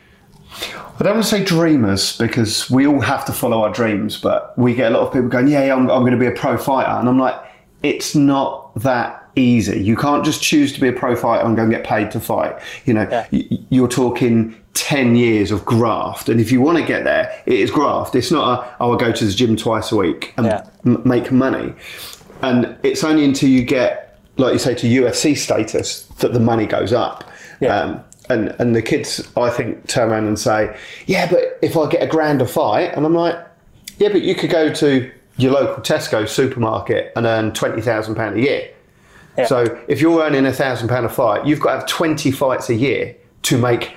[SPEAKER 2] I don't want to say dreamers because we all have to follow our dreams, but we get a lot of people going, "Yeah, yeah I'm, I'm going to be a pro fighter," and I'm like, it's not that easy. You can't just choose to be a pro fighter and go and get paid to fight. You know,
[SPEAKER 3] Yeah.
[SPEAKER 2] y- you're talking 10 years of graft. And if you want to get there, it is graft. It's not a, oh, I'll go to the gym twice a week and
[SPEAKER 3] Yeah.
[SPEAKER 2] m- make money. And it's only until you get, like you say, to UFC status that the money goes up.
[SPEAKER 3] Yeah.
[SPEAKER 2] Um, and, and the kids, I think, turn around and say, yeah, but if I get a grand a fight, and I'm like, yeah, but you could go to your local Tesco supermarket and earn £20,000 a year.
[SPEAKER 3] Yeah.
[SPEAKER 2] So if you're earning a thousand pound a fight, you've got to have 20 fights a year to make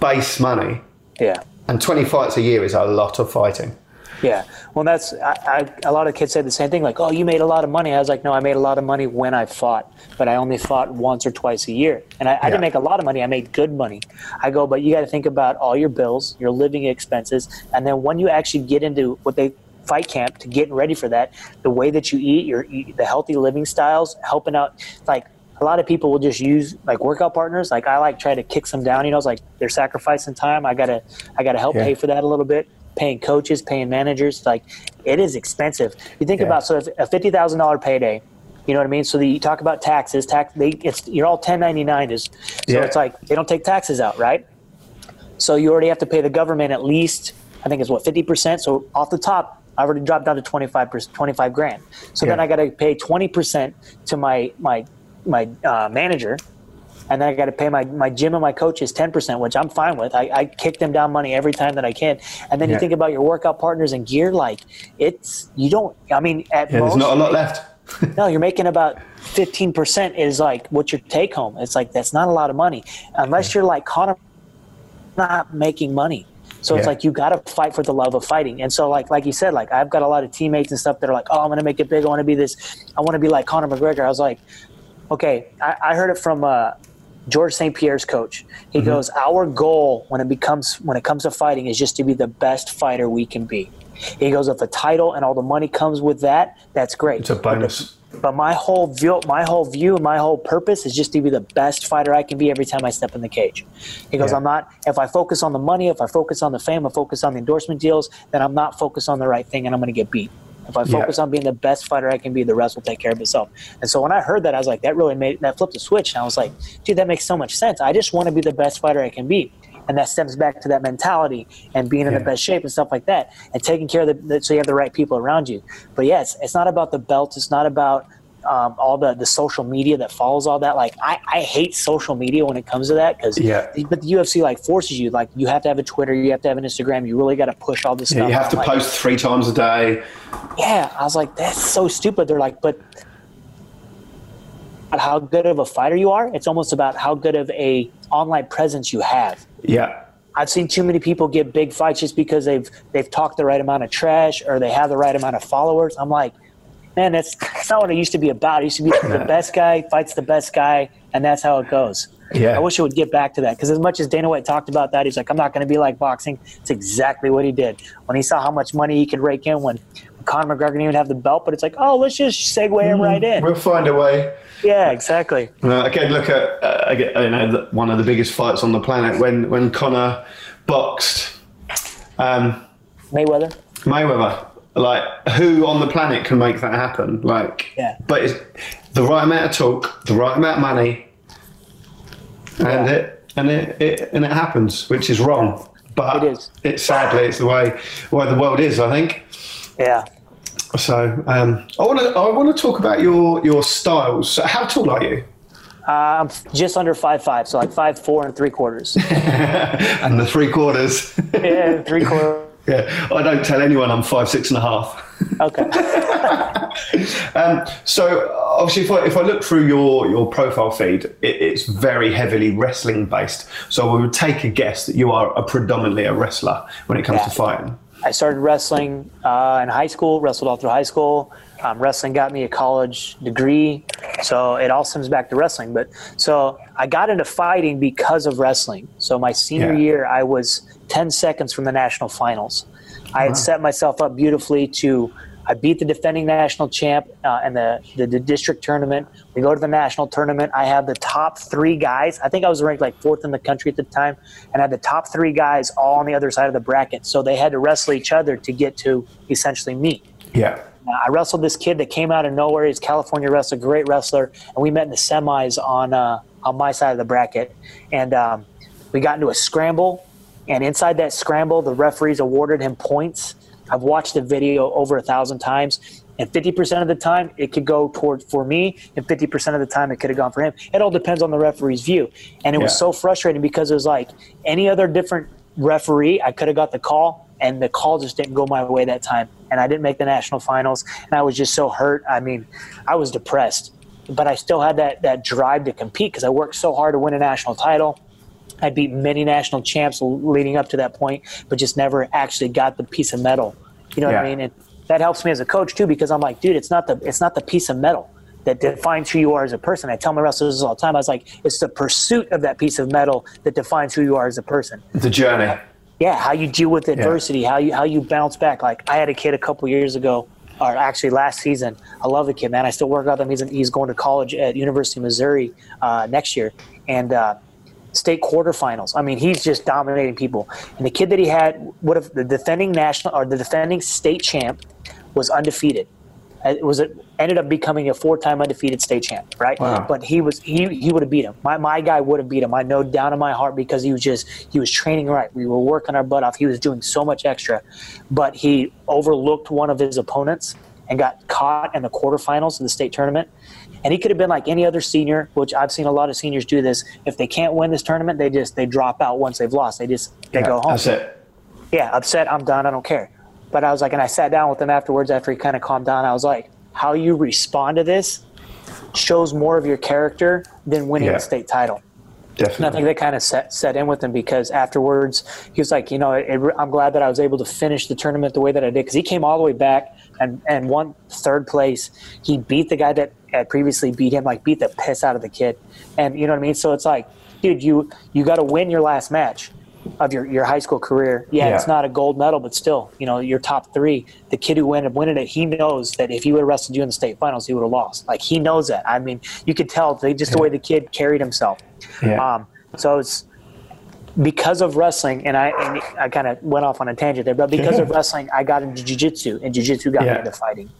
[SPEAKER 2] base money.
[SPEAKER 3] yeah,
[SPEAKER 2] And 20 fights a year is a lot of fighting.
[SPEAKER 3] yeah. Well, that's I, I, a lot of kids say the same thing. Like, oh, you made a lot of money. I was like, no, I made a lot of money when I fought, but I only fought once or twice a year, and I, I
[SPEAKER 2] Yeah.
[SPEAKER 3] didn't make a lot of money. I made good money. I go, but you got to think about all your bills, your living expenses, and then when you actually get into what they fight camp to getting ready for that, the way that you eat, your the healthy living styles, helping out, like a lot of people will just use like workout partners. Like I like try to kick some down. You know, it's like they're sacrificing time. I gotta, I gotta help
[SPEAKER 2] Yeah.
[SPEAKER 3] pay for that a little bit. Paying coaches, paying managers, like it is expensive. You think
[SPEAKER 2] Yeah.
[SPEAKER 3] about so if a fifty thousand dollar payday. You know what I mean? So the, you talk about taxes. Tax. They it's you're all ten ninety nine. Is so
[SPEAKER 2] Yeah.
[SPEAKER 3] it's like they don't take taxes out, right? So you already have to pay the government at least, I think it's what, 50%. So off the top, I've already dropped down to 25, 25 grand. So then I got to pay 20% to my, my, my uh, manager. And then I got to pay my, my gym and my coaches 10%, which I'm fine with. I, I kick them down money every time that I can. And then you think about your workout partners and gear, like it's, you don't, I mean, at
[SPEAKER 2] Yeah,
[SPEAKER 3] most,
[SPEAKER 2] there's not a lot left.
[SPEAKER 3] no, you're making about 15% is like what your take home. It's like, that's not a lot of money unless you're like not making money. So it's like you got to fight for the love of fighting. And so like like you said, like I've got a lot of teammates and stuff that are like, oh, I'm gonna make it big. I want to be this. I want to be like Conor McGregor. I was like, okay, I, I heard it from uh, Georges St. Pierre's coach. He
[SPEAKER 2] Mm-hmm.
[SPEAKER 3] goes, "Our goal when it becomes when it comes to fighting is just to be the best fighter we can be." He goes, "If a title and all the money comes with that, that's great."
[SPEAKER 2] It's a bonus.
[SPEAKER 3] But my whole view, my whole view, and my whole purpose is just to be the best fighter I can be every time I step in the cage. He goes,
[SPEAKER 2] Yeah.
[SPEAKER 3] I'm not. If I focus on the money, if I focus on the fame, I focus on the endorsement deals, then I'm not focused on the right thing, and I'm going to get beat. If I
[SPEAKER 2] Yeah.
[SPEAKER 3] focus on being the best fighter I can be, the rest will take care of itself. And so when I heard that, I was like, that really made that flipped a switch, and I was like, dude, that makes so much sense. I just want to be the best fighter I can be. And that stems back to that mentality and being in
[SPEAKER 2] Yeah.
[SPEAKER 3] the best shape and stuff like that, and taking care of the, the so you have the right people around you. But yeah, it's, it's not about the belt. It's not about um, all the, the social media that follows all that. Like I, I hate social media when it comes to that because
[SPEAKER 2] Yeah.
[SPEAKER 3] but the UFC like forces you like you have to have a Twitter, you have to have an Instagram, you really got to push all this
[SPEAKER 2] Yeah,
[SPEAKER 3] stuff.
[SPEAKER 2] you have to
[SPEAKER 3] like,
[SPEAKER 2] post three times a day.
[SPEAKER 3] Yeah, I was like, that's so stupid. They're like, but about how good of a fighter you are. It's almost about how good of a online presence you have.
[SPEAKER 2] Yeah.
[SPEAKER 3] I've seen too many people get big fights just because they've they've talked the right amount of trash or they have the right amount of followers. I'm like, man, that's, that's not what it used to be about. It used to be the best guy fights the best guy, and that's how it goes.
[SPEAKER 2] Yeah.
[SPEAKER 3] I wish it would get back to that because as much as Dana White talked about that, he's like, I'm not going to be like boxing. It's exactly what he did when he saw how much money he could rake in when. Conor McGregor didn't even have the belt, but it's like, oh, let's just segue him mm, right in.
[SPEAKER 2] We'll find a way.
[SPEAKER 3] Yeah, exactly.
[SPEAKER 2] Uh, again, look at uh, again, you know the, one of the biggest fights on the planet when when Conor boxed um,
[SPEAKER 3] Mayweather.
[SPEAKER 2] Mayweather. Like, who on the planet can make that happen? Like,
[SPEAKER 3] Yeah.
[SPEAKER 2] but it's the right amount of talk, the right amount of money, and
[SPEAKER 3] Yeah.
[SPEAKER 2] it and it, it and it happens, which is wrong. But
[SPEAKER 3] It is.
[SPEAKER 2] It's sadly it's the way way the world is. I think.
[SPEAKER 3] Yeah.
[SPEAKER 2] So um, I want to I want to talk about your your styles. So how tall are you?
[SPEAKER 3] Uh, I'm just under five five, so like five four and three quarters.
[SPEAKER 2] and the three quarters.
[SPEAKER 3] yeah, three quarters.
[SPEAKER 2] yeah, I don't tell anyone I'm five six and a half.
[SPEAKER 3] Okay.
[SPEAKER 2] Um, so obviously, if I, if I look through your your profile feed, it, it's very heavily wrestling based. So we would take a guess that you are a predominantly a wrestler when it comes
[SPEAKER 3] Yeah.
[SPEAKER 2] to fighting.
[SPEAKER 3] I started wrestling uh, in high school, wrestled all through high school. Um, wrestling got me a college degree, so it all stems back to wrestling. But so I got into fighting because of wrestling. So my senior
[SPEAKER 2] Yeah.
[SPEAKER 3] year, I was 10 seconds from the national finals. I had set myself up beautifully to. I beat the defending national champ uh, in the, the the district tournament. We go to the national tournament. I have the top three guys. I think I was ranked like fourth in the country at the time, and I had the top three guys all on the other side of the bracket. So they had to wrestle each other to get to essentially me.
[SPEAKER 2] Yeah,
[SPEAKER 3] Uh, I wrestled this kid that came out of nowhere. He's a California wrestler, great wrestler, and we met in the semis on uh, on my side of the bracket, and um, we got into a scramble. And inside that scramble, the referees awarded him points. I've watched the video over a thousand times, and 50% of the time it could go toward for me, and 50% of the time it could have gone for him. It all depends on the referee's view. And it was so frustrating because it was like any other different referee, I could have got the call, and the call just didn't go my way that time. And I didn't make the national finals, and I was just so hurt. I mean, I was depressed, but I still had that that drive to compete because I worked so hard to win a national title. I beat many national champs leading up to that point, but just never actually got the piece of metal. You know what I mean? And that helps me as a coach too, because I'm like, dude, it's not the it's not the piece of metal that defines who you are as a person. I tell my wrestlers this all the time. I was like, it's the pursuit of that piece of metal that defines who you are as a person
[SPEAKER 2] the journey.
[SPEAKER 3] yeah, how you deal with adversity, how you how you bounce back. Like I had a kid a couple years ago, or actually last season. I love the kid, man. I still work with him. He's he's going to college at University of Missouri uh, next year, and uh, state quarterfinals. I mean, he's just dominating people. And the kid that he had would have the defending national or the defending state champ was undefeated. It was a, ended up becoming a four-time undefeated state champ, right?
[SPEAKER 2] Wow.
[SPEAKER 3] But he was he he would have beat him. My my guy would have beat him. I know down in my heart because he was just he was training right. We were working our butt off. He was doing so much extra, but he overlooked one of his opponents and got caught in the quarterfinals of the state tournament. And he could have been like any other senior, which I've seen a lot of seniors do this. If they can't win this tournament, they just they drop out once they've lost. They just they
[SPEAKER 2] Yeah,
[SPEAKER 3] go home
[SPEAKER 2] it.
[SPEAKER 3] yeah, upset, I'm done, I don't care. But I was like, and I sat down with him afterwards after he kind of calmed down. I was like, how you respond to this shows more of your character than winning
[SPEAKER 2] Yeah.
[SPEAKER 3] a state title.
[SPEAKER 2] Definitely.
[SPEAKER 3] And I think that kind of set, set in with him because afterwards he was like, you know, it, I'm glad that I was able to finish the tournament the way that I did because he came all the way back and, and won third place. He beat the guy that had previously beat him, like beat the piss out of the kid. And you know what I mean? So it's like, dude, you, you got to win your last match of your, your high school career. Yeah,
[SPEAKER 2] Yeah.
[SPEAKER 3] it's not a gold medal, but still, you know, your top three. The kid who ended up winning it, he knows that if he would have wrestled you in the state finals, he would have lost. Like he knows that. I mean, you could tell they, just the way the kid carried himself.
[SPEAKER 2] Yeah.
[SPEAKER 3] Um, so it's because of wrestling, and I and I kind of went off on a tangent there, but because of wrestling, I got into jiu-jitsu, and jiu-jitsu got
[SPEAKER 2] Yeah.
[SPEAKER 3] me into fighting.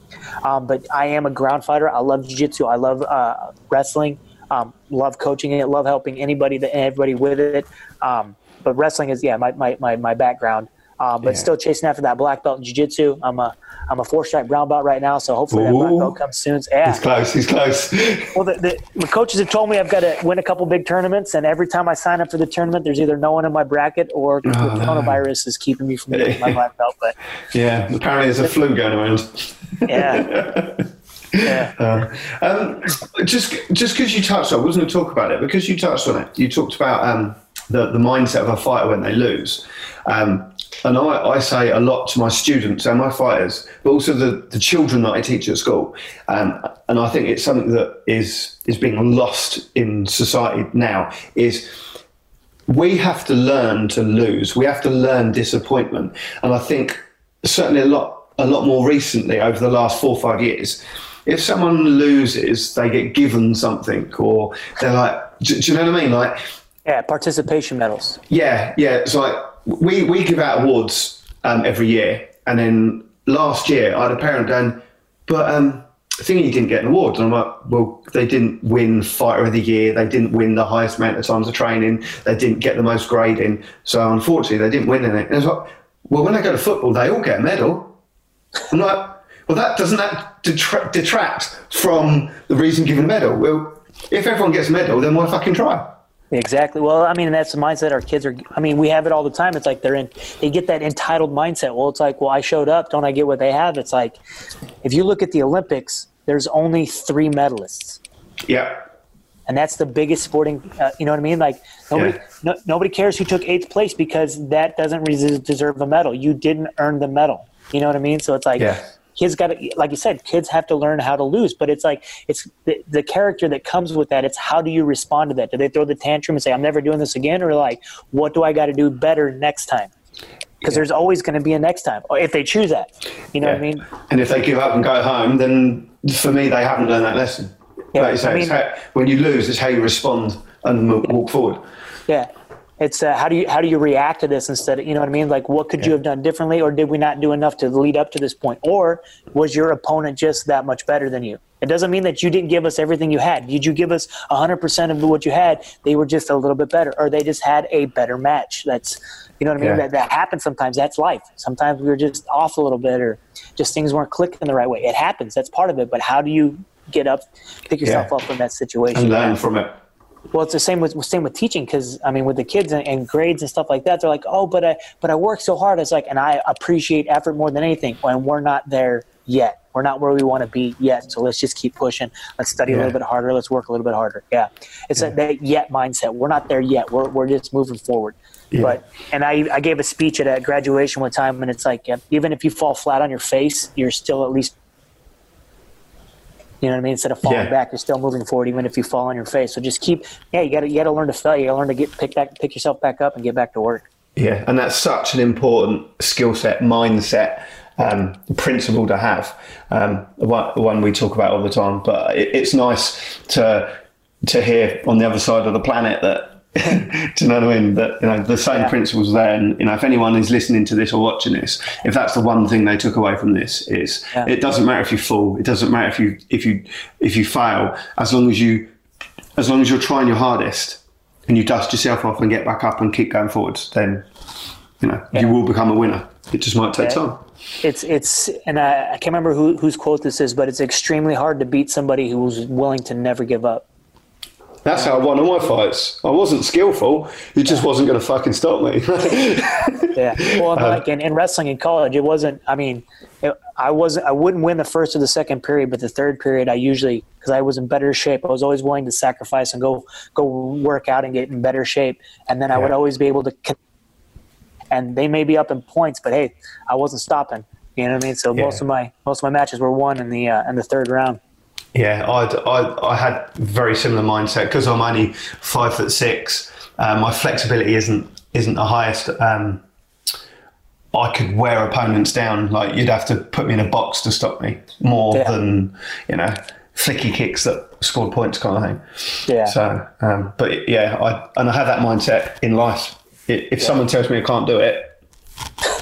[SPEAKER 3] Um, but I am a ground fighter. I love jiu-jitsu. I love uh, wrestling. Um, love coaching it. Love helping anybody that everybody with it. Um, but wrestling is yeah my my my, my background. Um, but
[SPEAKER 2] Yeah.
[SPEAKER 3] still chasing after that black belt in jiu-jitsu. I'm a I'm a four stripe brown belt right now, so hopefully that black
[SPEAKER 2] Ooh.
[SPEAKER 3] belt comes soon. Yeah,
[SPEAKER 2] He's close. He's close.
[SPEAKER 3] well, the, the, the coaches have told me I've got to win a couple big tournaments, and every time I sign up for the tournament, there's either no one in my bracket or the
[SPEAKER 2] Oh, no.
[SPEAKER 3] coronavirus is keeping me from getting my black belt. But
[SPEAKER 2] yeah. Apparently, there's a flu going around.
[SPEAKER 3] yeah, yeah,
[SPEAKER 2] Um, just just because you touched, on, I wasn't going to talk about it because you touched on it. You talked about um, the the mindset of a fighter when they lose, um, and I, I say a lot to my students and my fighters, but also the, the children that I teach at school. Um, and I think it's something that is is being lost in society now. Is we have to learn to lose. We have to learn disappointment, and I think certainly a lot a lot more recently over the last four or five years. If someone loses, they get given something, or they're like, do, do you know what I mean? Like,
[SPEAKER 3] yeah. Participation medals.
[SPEAKER 2] yeah, yeah. It's like we we give out awards um, every year, and then last year I had a parent going, but um, he didn't get an award, and I'm like, well, they didn't win fighter of the year, they didn't win the highest amount of times of training, they didn't get the most grading, so unfortunately they didn't win in it. And it's like, well, when they go to football, they all get a medal. I'm like, well, that doesn't that detract, detract from the reason given a medal? Well, if everyone gets a medal, then why fucking try?
[SPEAKER 3] Exactly. Well, I mean, that's the mindset our kids are. I mean, we have it all the time. It's like they're in. They get that entitled mindset. Well, it's like, well, I showed up. Don't I get what they have? It's like, if you look at the Olympics, there's only three medalists.
[SPEAKER 2] Yeah.
[SPEAKER 3] and that's the biggest sporting. Uh, you know what I mean? Like nobody,
[SPEAKER 2] Yeah.
[SPEAKER 3] no, nobody cares who took eighth place because that doesn't res- deserve a medal. You didn't earn the medal. You know what I mean? So it's like
[SPEAKER 2] Yeah.
[SPEAKER 3] Kids got to, like you said, kids have to learn how to lose. But it's like it's the, the character that comes with that. It's how do you respond to that? Do they throw the tantrum and say, "I'm never doing this again," or like, "What do I got to do better next time?" Because there's always going to be a next time, or if they choose that. You know what I mean?
[SPEAKER 2] And if they give up and go home, then for me, they haven't learned that lesson.
[SPEAKER 3] Yeah,
[SPEAKER 2] like you say,
[SPEAKER 3] I
[SPEAKER 2] it's
[SPEAKER 3] mean-
[SPEAKER 2] how, when you lose, it's how you respond and walk forward.
[SPEAKER 3] Yeah. It's uh, how do you how do you react to this instead of you know what I mean like what could you have done differently or did we not do enough to lead up to this point or was your opponent just that much better than you? It doesn't mean that you didn't give us everything you had. Did you give us 100% of what you had? They were just a little bit better or they just had a better match. That's you know what I mean
[SPEAKER 2] Yeah.
[SPEAKER 3] that that happens sometimes. That's life. Sometimes we were just off a little bit or just things weren't clicking the right way. It happens. That's part of it. But how do you get up, pick yourself
[SPEAKER 2] Yeah.
[SPEAKER 3] up from that situation?
[SPEAKER 2] And learn from it.
[SPEAKER 3] Well, it's the same with same with teaching because I mean, with the kids and, and grades and stuff like that, they're like, "Oh, but I but I work so hard." It's like, and I appreciate effort more than anything. And we're not there yet. We're not where we want to be yet. So let's just keep pushing. Let's study a little bit harder. Let's work a little bit harder. Yeah, it's that that yet mindset. We're not there yet. We're we're just moving forward.
[SPEAKER 2] Yeah.
[SPEAKER 3] But and I I gave a speech at a graduation one time, and it's like, yeah, even if you fall flat on your face, you're still at least you know what I mean? Instead of falling
[SPEAKER 2] Yeah.
[SPEAKER 3] back, you're still moving forward, even if you fall on your face. So just keep, yeah, you got to you got to learn to fail. You got to learn to get pick back, pick yourself back up, and get back to work.
[SPEAKER 2] Yeah, and that's such an important skill set, mindset, um, principle to have. Um, one, one we talk about all the time, but it, it's nice to to hear on the other side of the planet that. do you know what I mean? That you know the same
[SPEAKER 3] Yeah.
[SPEAKER 2] principles there, and you know if anyone is listening to this or watching this, if that's the one thing they took away from this is
[SPEAKER 3] Yeah.
[SPEAKER 2] it doesn't matter if you fall, it doesn't matter if you if you if you fail, as long as you as long as you're trying your hardest and you dust yourself off and get back up and keep going forwards, then you know you will become a winner. It just might take
[SPEAKER 3] Yeah.
[SPEAKER 2] time.
[SPEAKER 3] It's it's, and I, I can't remember who, whose quote this is, but it's extremely hard to beat somebody who's willing to never give up.
[SPEAKER 2] That's how I won all my fights. I wasn't skillful. He just wasn't going to fucking stop me.
[SPEAKER 3] yeah. Well, um, like in, in, wrestling in college, it wasn't. I mean, it, I wasn't. I wouldn't win the first or the second period, but the third period, I usually because I was in better shape. I was always willing to sacrifice and go go work out and get in better shape, and then I yeah. would always be able to. And they may be up in points, but hey, I wasn't stopping. You know what I mean? So yeah. most of my most of my matches were won in the uh, in the third round.
[SPEAKER 2] Yeah, I'd, I I had very similar mindset because I'm only five foot six. Um, my flexibility isn't isn't the highest. Um, I could wear opponents down. Like you'd have to put me in a box to stop me more yeah. than you know flicky kicks that scored points kind of thing.
[SPEAKER 3] Yeah.
[SPEAKER 2] So, um, but yeah, I and I have that mindset in life. If yeah. someone tells me I can't do it,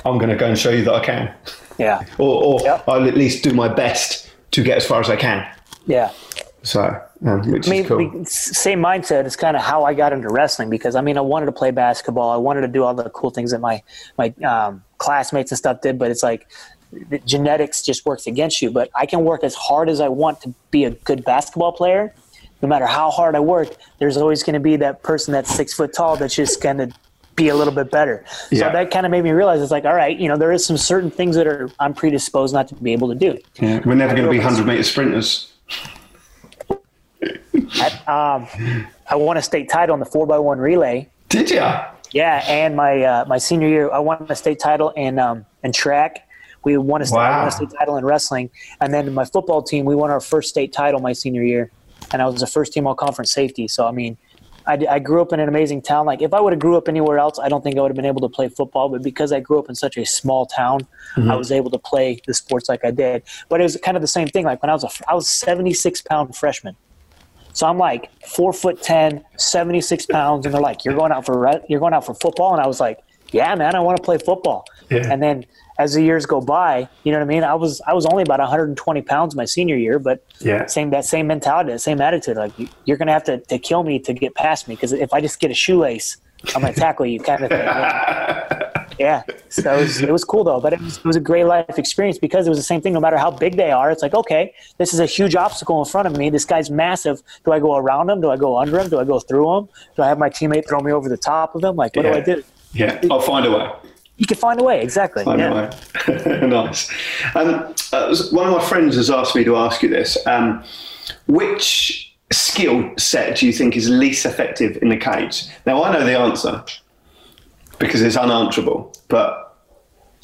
[SPEAKER 2] I'm going to go and show you that I can.
[SPEAKER 3] Yeah.
[SPEAKER 2] or or yep. I'll at least do my best to get as far as I can.
[SPEAKER 3] Yeah.
[SPEAKER 2] So, um, which I mean, cool.
[SPEAKER 3] same mindset is kind of how I got into wrestling because I mean, I wanted to play basketball. I wanted to do all the cool things that my my um, classmates and stuff did, but it's like the genetics just works against you. But I can work as hard as I want to be a good basketball player. No matter how hard I work, there's always going to be that person that's six foot tall that's just going to be a little bit better. Yeah. So that kind of made me realize it's like, all right, you know, there is some certain things that are I'm predisposed not to be able to do.
[SPEAKER 2] Yeah, we're never going to be hundred meter sprinters.
[SPEAKER 3] Um, I won a state title in the four x one relay.
[SPEAKER 2] Did you?
[SPEAKER 3] Yeah, and my uh, my senior year, I won a state title in um, in track. We won a, state, wow. won a state title in wrestling, and then my football team, we won our first state title my senior year, and I was the first team all conference safety. So I mean, I, I grew up in an amazing town. Like if I would have grew up anywhere else, I don't think I would have been able to play football. But because I grew up in such a small town, mm-hmm. I was able to play the sports like I did. But it was kind of the same thing. Like when I was a I was seventy six pound freshman. So I'm like four foot 10, 76 pounds, and they're like, "You're going out for you're going out for football," and I was like, "Yeah, man, I want to play football." Yeah. And then as the years go by, you know what I mean. I was I was only about 120 pounds my senior year, but
[SPEAKER 2] yeah,
[SPEAKER 3] same that same mentality, that same attitude. Like you're gonna have to, to kill me to get past me because if I just get a shoelace, I'm gonna tackle you, kind of thing. yeah, so it was, it was cool though, but it was, it was a great life experience because it was the same thing. No matter how big they are, it's like okay, this is a huge obstacle in front of me. This guy's massive. Do I go around him? Do I go under him? Do I go through him? Do I have my teammate throw me over the top of him? Like what
[SPEAKER 2] yeah.
[SPEAKER 3] do I do?
[SPEAKER 2] Yeah, I'll find a way
[SPEAKER 3] you can find a way exactly
[SPEAKER 2] find
[SPEAKER 3] yeah.
[SPEAKER 2] a way nice um, uh, one of my friends has asked me to ask you this um, which skill set do you think is least effective in the cage now i know the answer because it's unanswerable but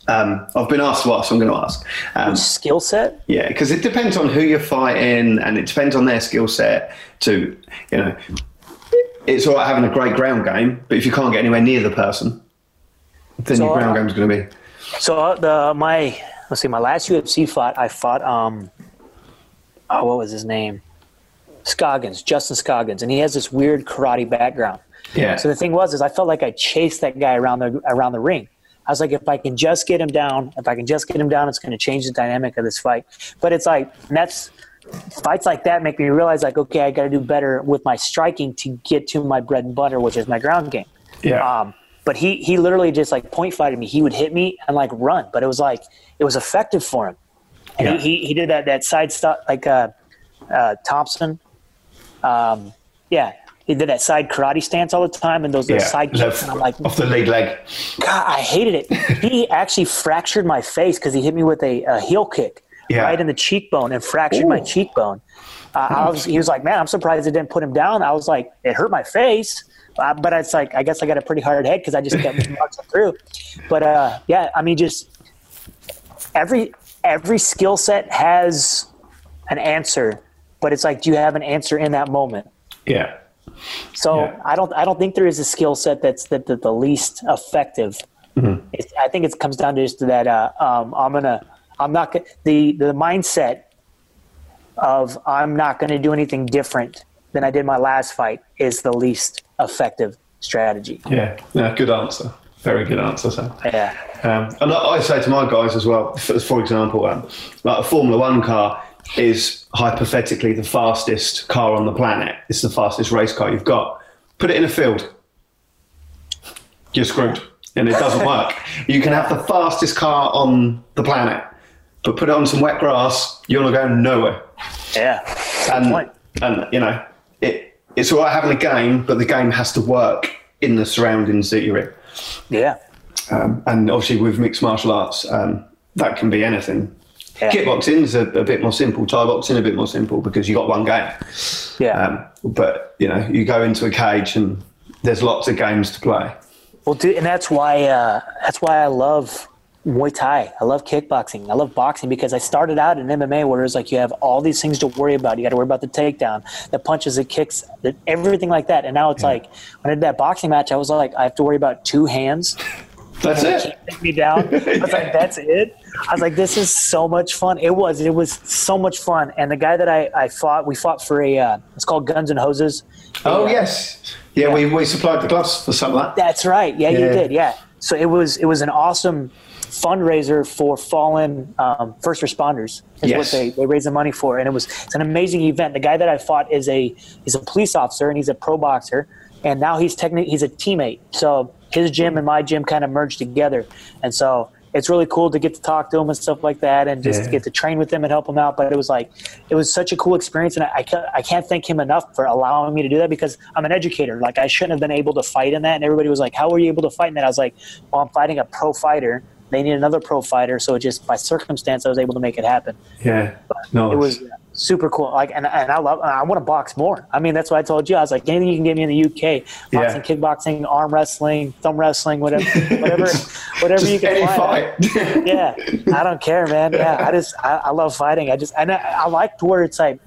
[SPEAKER 2] um, I've been asked ask, so I'm going to ask.
[SPEAKER 3] Um, skill set?
[SPEAKER 2] Yeah, because it depends on who you're fighting and it depends on their skill set to, you know, it's all right having a great ground game, but if you can't get anywhere near the person, then so, your ground uh, game's going to be.
[SPEAKER 3] So uh, the my let's see, my last UFC fight, I fought um, oh, what was his name? Scoggins, Justin Scoggins, and he has this weird karate background.
[SPEAKER 2] Yeah.
[SPEAKER 3] So the thing was, is I felt like I chased that guy around the around the ring. I was like, if I can just get him down, if I can just get him down, it's going to change the dynamic of this fight. But it's like that's fights like that make me realize, like, okay, I got to do better with my striking to get to my bread and butter, which is my ground game.
[SPEAKER 2] Yeah.
[SPEAKER 3] Um, but he he literally just like point fighted me. He would hit me and like run, but it was like it was effective for him. And yeah. he, he, he did that that side stop like uh, uh, Thompson. Um, yeah, he did that side karate stance all the time and those, yeah. side kicks. and I'm like,
[SPEAKER 2] off the lead leg.
[SPEAKER 3] God, I hated it. he actually fractured my face because he hit me with a, a heel kick yeah. right in the cheekbone and fractured Ooh. my cheekbone. Uh, I was, he was like, man, I'm surprised it didn't put him down. I was like, it hurt my face. Uh, but it's like I guess I got a pretty hard head because I just kept marching through. But uh, yeah, I mean, just every every skill set has an answer, but it's like, do you have an answer in that moment?
[SPEAKER 2] Yeah.
[SPEAKER 3] So yeah. I don't I don't think there is a skill set that's that, that the least effective. Mm-hmm. I think it comes down to just that uh, um, I'm gonna I'm not the the mindset of I'm not going to do anything different than I did my last fight is the least effective strategy.
[SPEAKER 2] Yeah, yeah, good answer. Very good answer, Sam.
[SPEAKER 3] Yeah.
[SPEAKER 2] Um, and I say to my guys as well, for, for example, um, like a Formula One car is hypothetically the fastest car on the planet. It's the fastest race car you've got. Put it in a field, you're screwed, and it doesn't work. You can have the fastest car on the planet, but put it on some wet grass, you're not going nowhere.
[SPEAKER 3] Yeah.
[SPEAKER 2] And, and you know, it it's all right having a game, but the game has to work in the surroundings that you're in.
[SPEAKER 3] Yeah.
[SPEAKER 2] Um, and obviously, with mixed martial arts, um, that can be anything.
[SPEAKER 3] Yeah.
[SPEAKER 2] Kickboxing is a, a bit more simple. Thai boxing a bit more simple because you got one game.
[SPEAKER 3] Yeah.
[SPEAKER 2] Um, but you know, you go into a cage and there's lots of games to play.
[SPEAKER 3] Well, dude, and that's why uh, that's why I love Muay Thai. I love kickboxing. I love boxing because I started out in MMA where it's like you have all these things to worry about. You got to worry about the takedown, the punches, the kicks, the, everything like that. And now it's like when I did that boxing match, I was like, I have to worry about two hands.
[SPEAKER 2] That's it.
[SPEAKER 3] take me down. I was like, that's it. I was like, this is so much fun. It was. It was so much fun. And the guy that I, I fought, we fought for a. Uh, it's called Guns and Hoses.
[SPEAKER 2] Oh
[SPEAKER 3] Yeah.
[SPEAKER 2] yes, yeah. We, we supplied the gloves for some of that.
[SPEAKER 3] That's right. Yeah, you did. Yeah. So it was it was an awesome fundraiser for fallen um, first responders. Is
[SPEAKER 2] Yes.
[SPEAKER 3] what they they raised the money for, and it was it's an amazing event. The guy that I fought is a he's a police officer and he's a pro boxer, and now he's technically he's a teammate. So his gym and my gym kind of merged together, and so. It's really cool to get to talk to him and stuff like that, and just
[SPEAKER 2] Yeah.
[SPEAKER 3] get to train with him and help him out. But it was like, it was such a cool experience, and I, I, can't, I can't thank him enough for allowing me to do that because I'm an educator. Like I shouldn't have been able to fight in that, and everybody was like, "How were you able to fight in that?" I was like, "Well, I'm fighting a pro fighter. They need another pro fighter, so it just by circumstance I was able to make it happen.
[SPEAKER 2] Yeah, no,
[SPEAKER 3] It was super cool. Like, and, and I love. I want to box more. I mean, that's what I told you. I was like, anything you can get me in the UK, boxing, kickboxing, arm wrestling, thumb wrestling, whatever, whatever, whatever you can find
[SPEAKER 2] fight.
[SPEAKER 3] yeah, I don't care, man. Yeah, I just I, I love fighting. I just and I, I like where it's like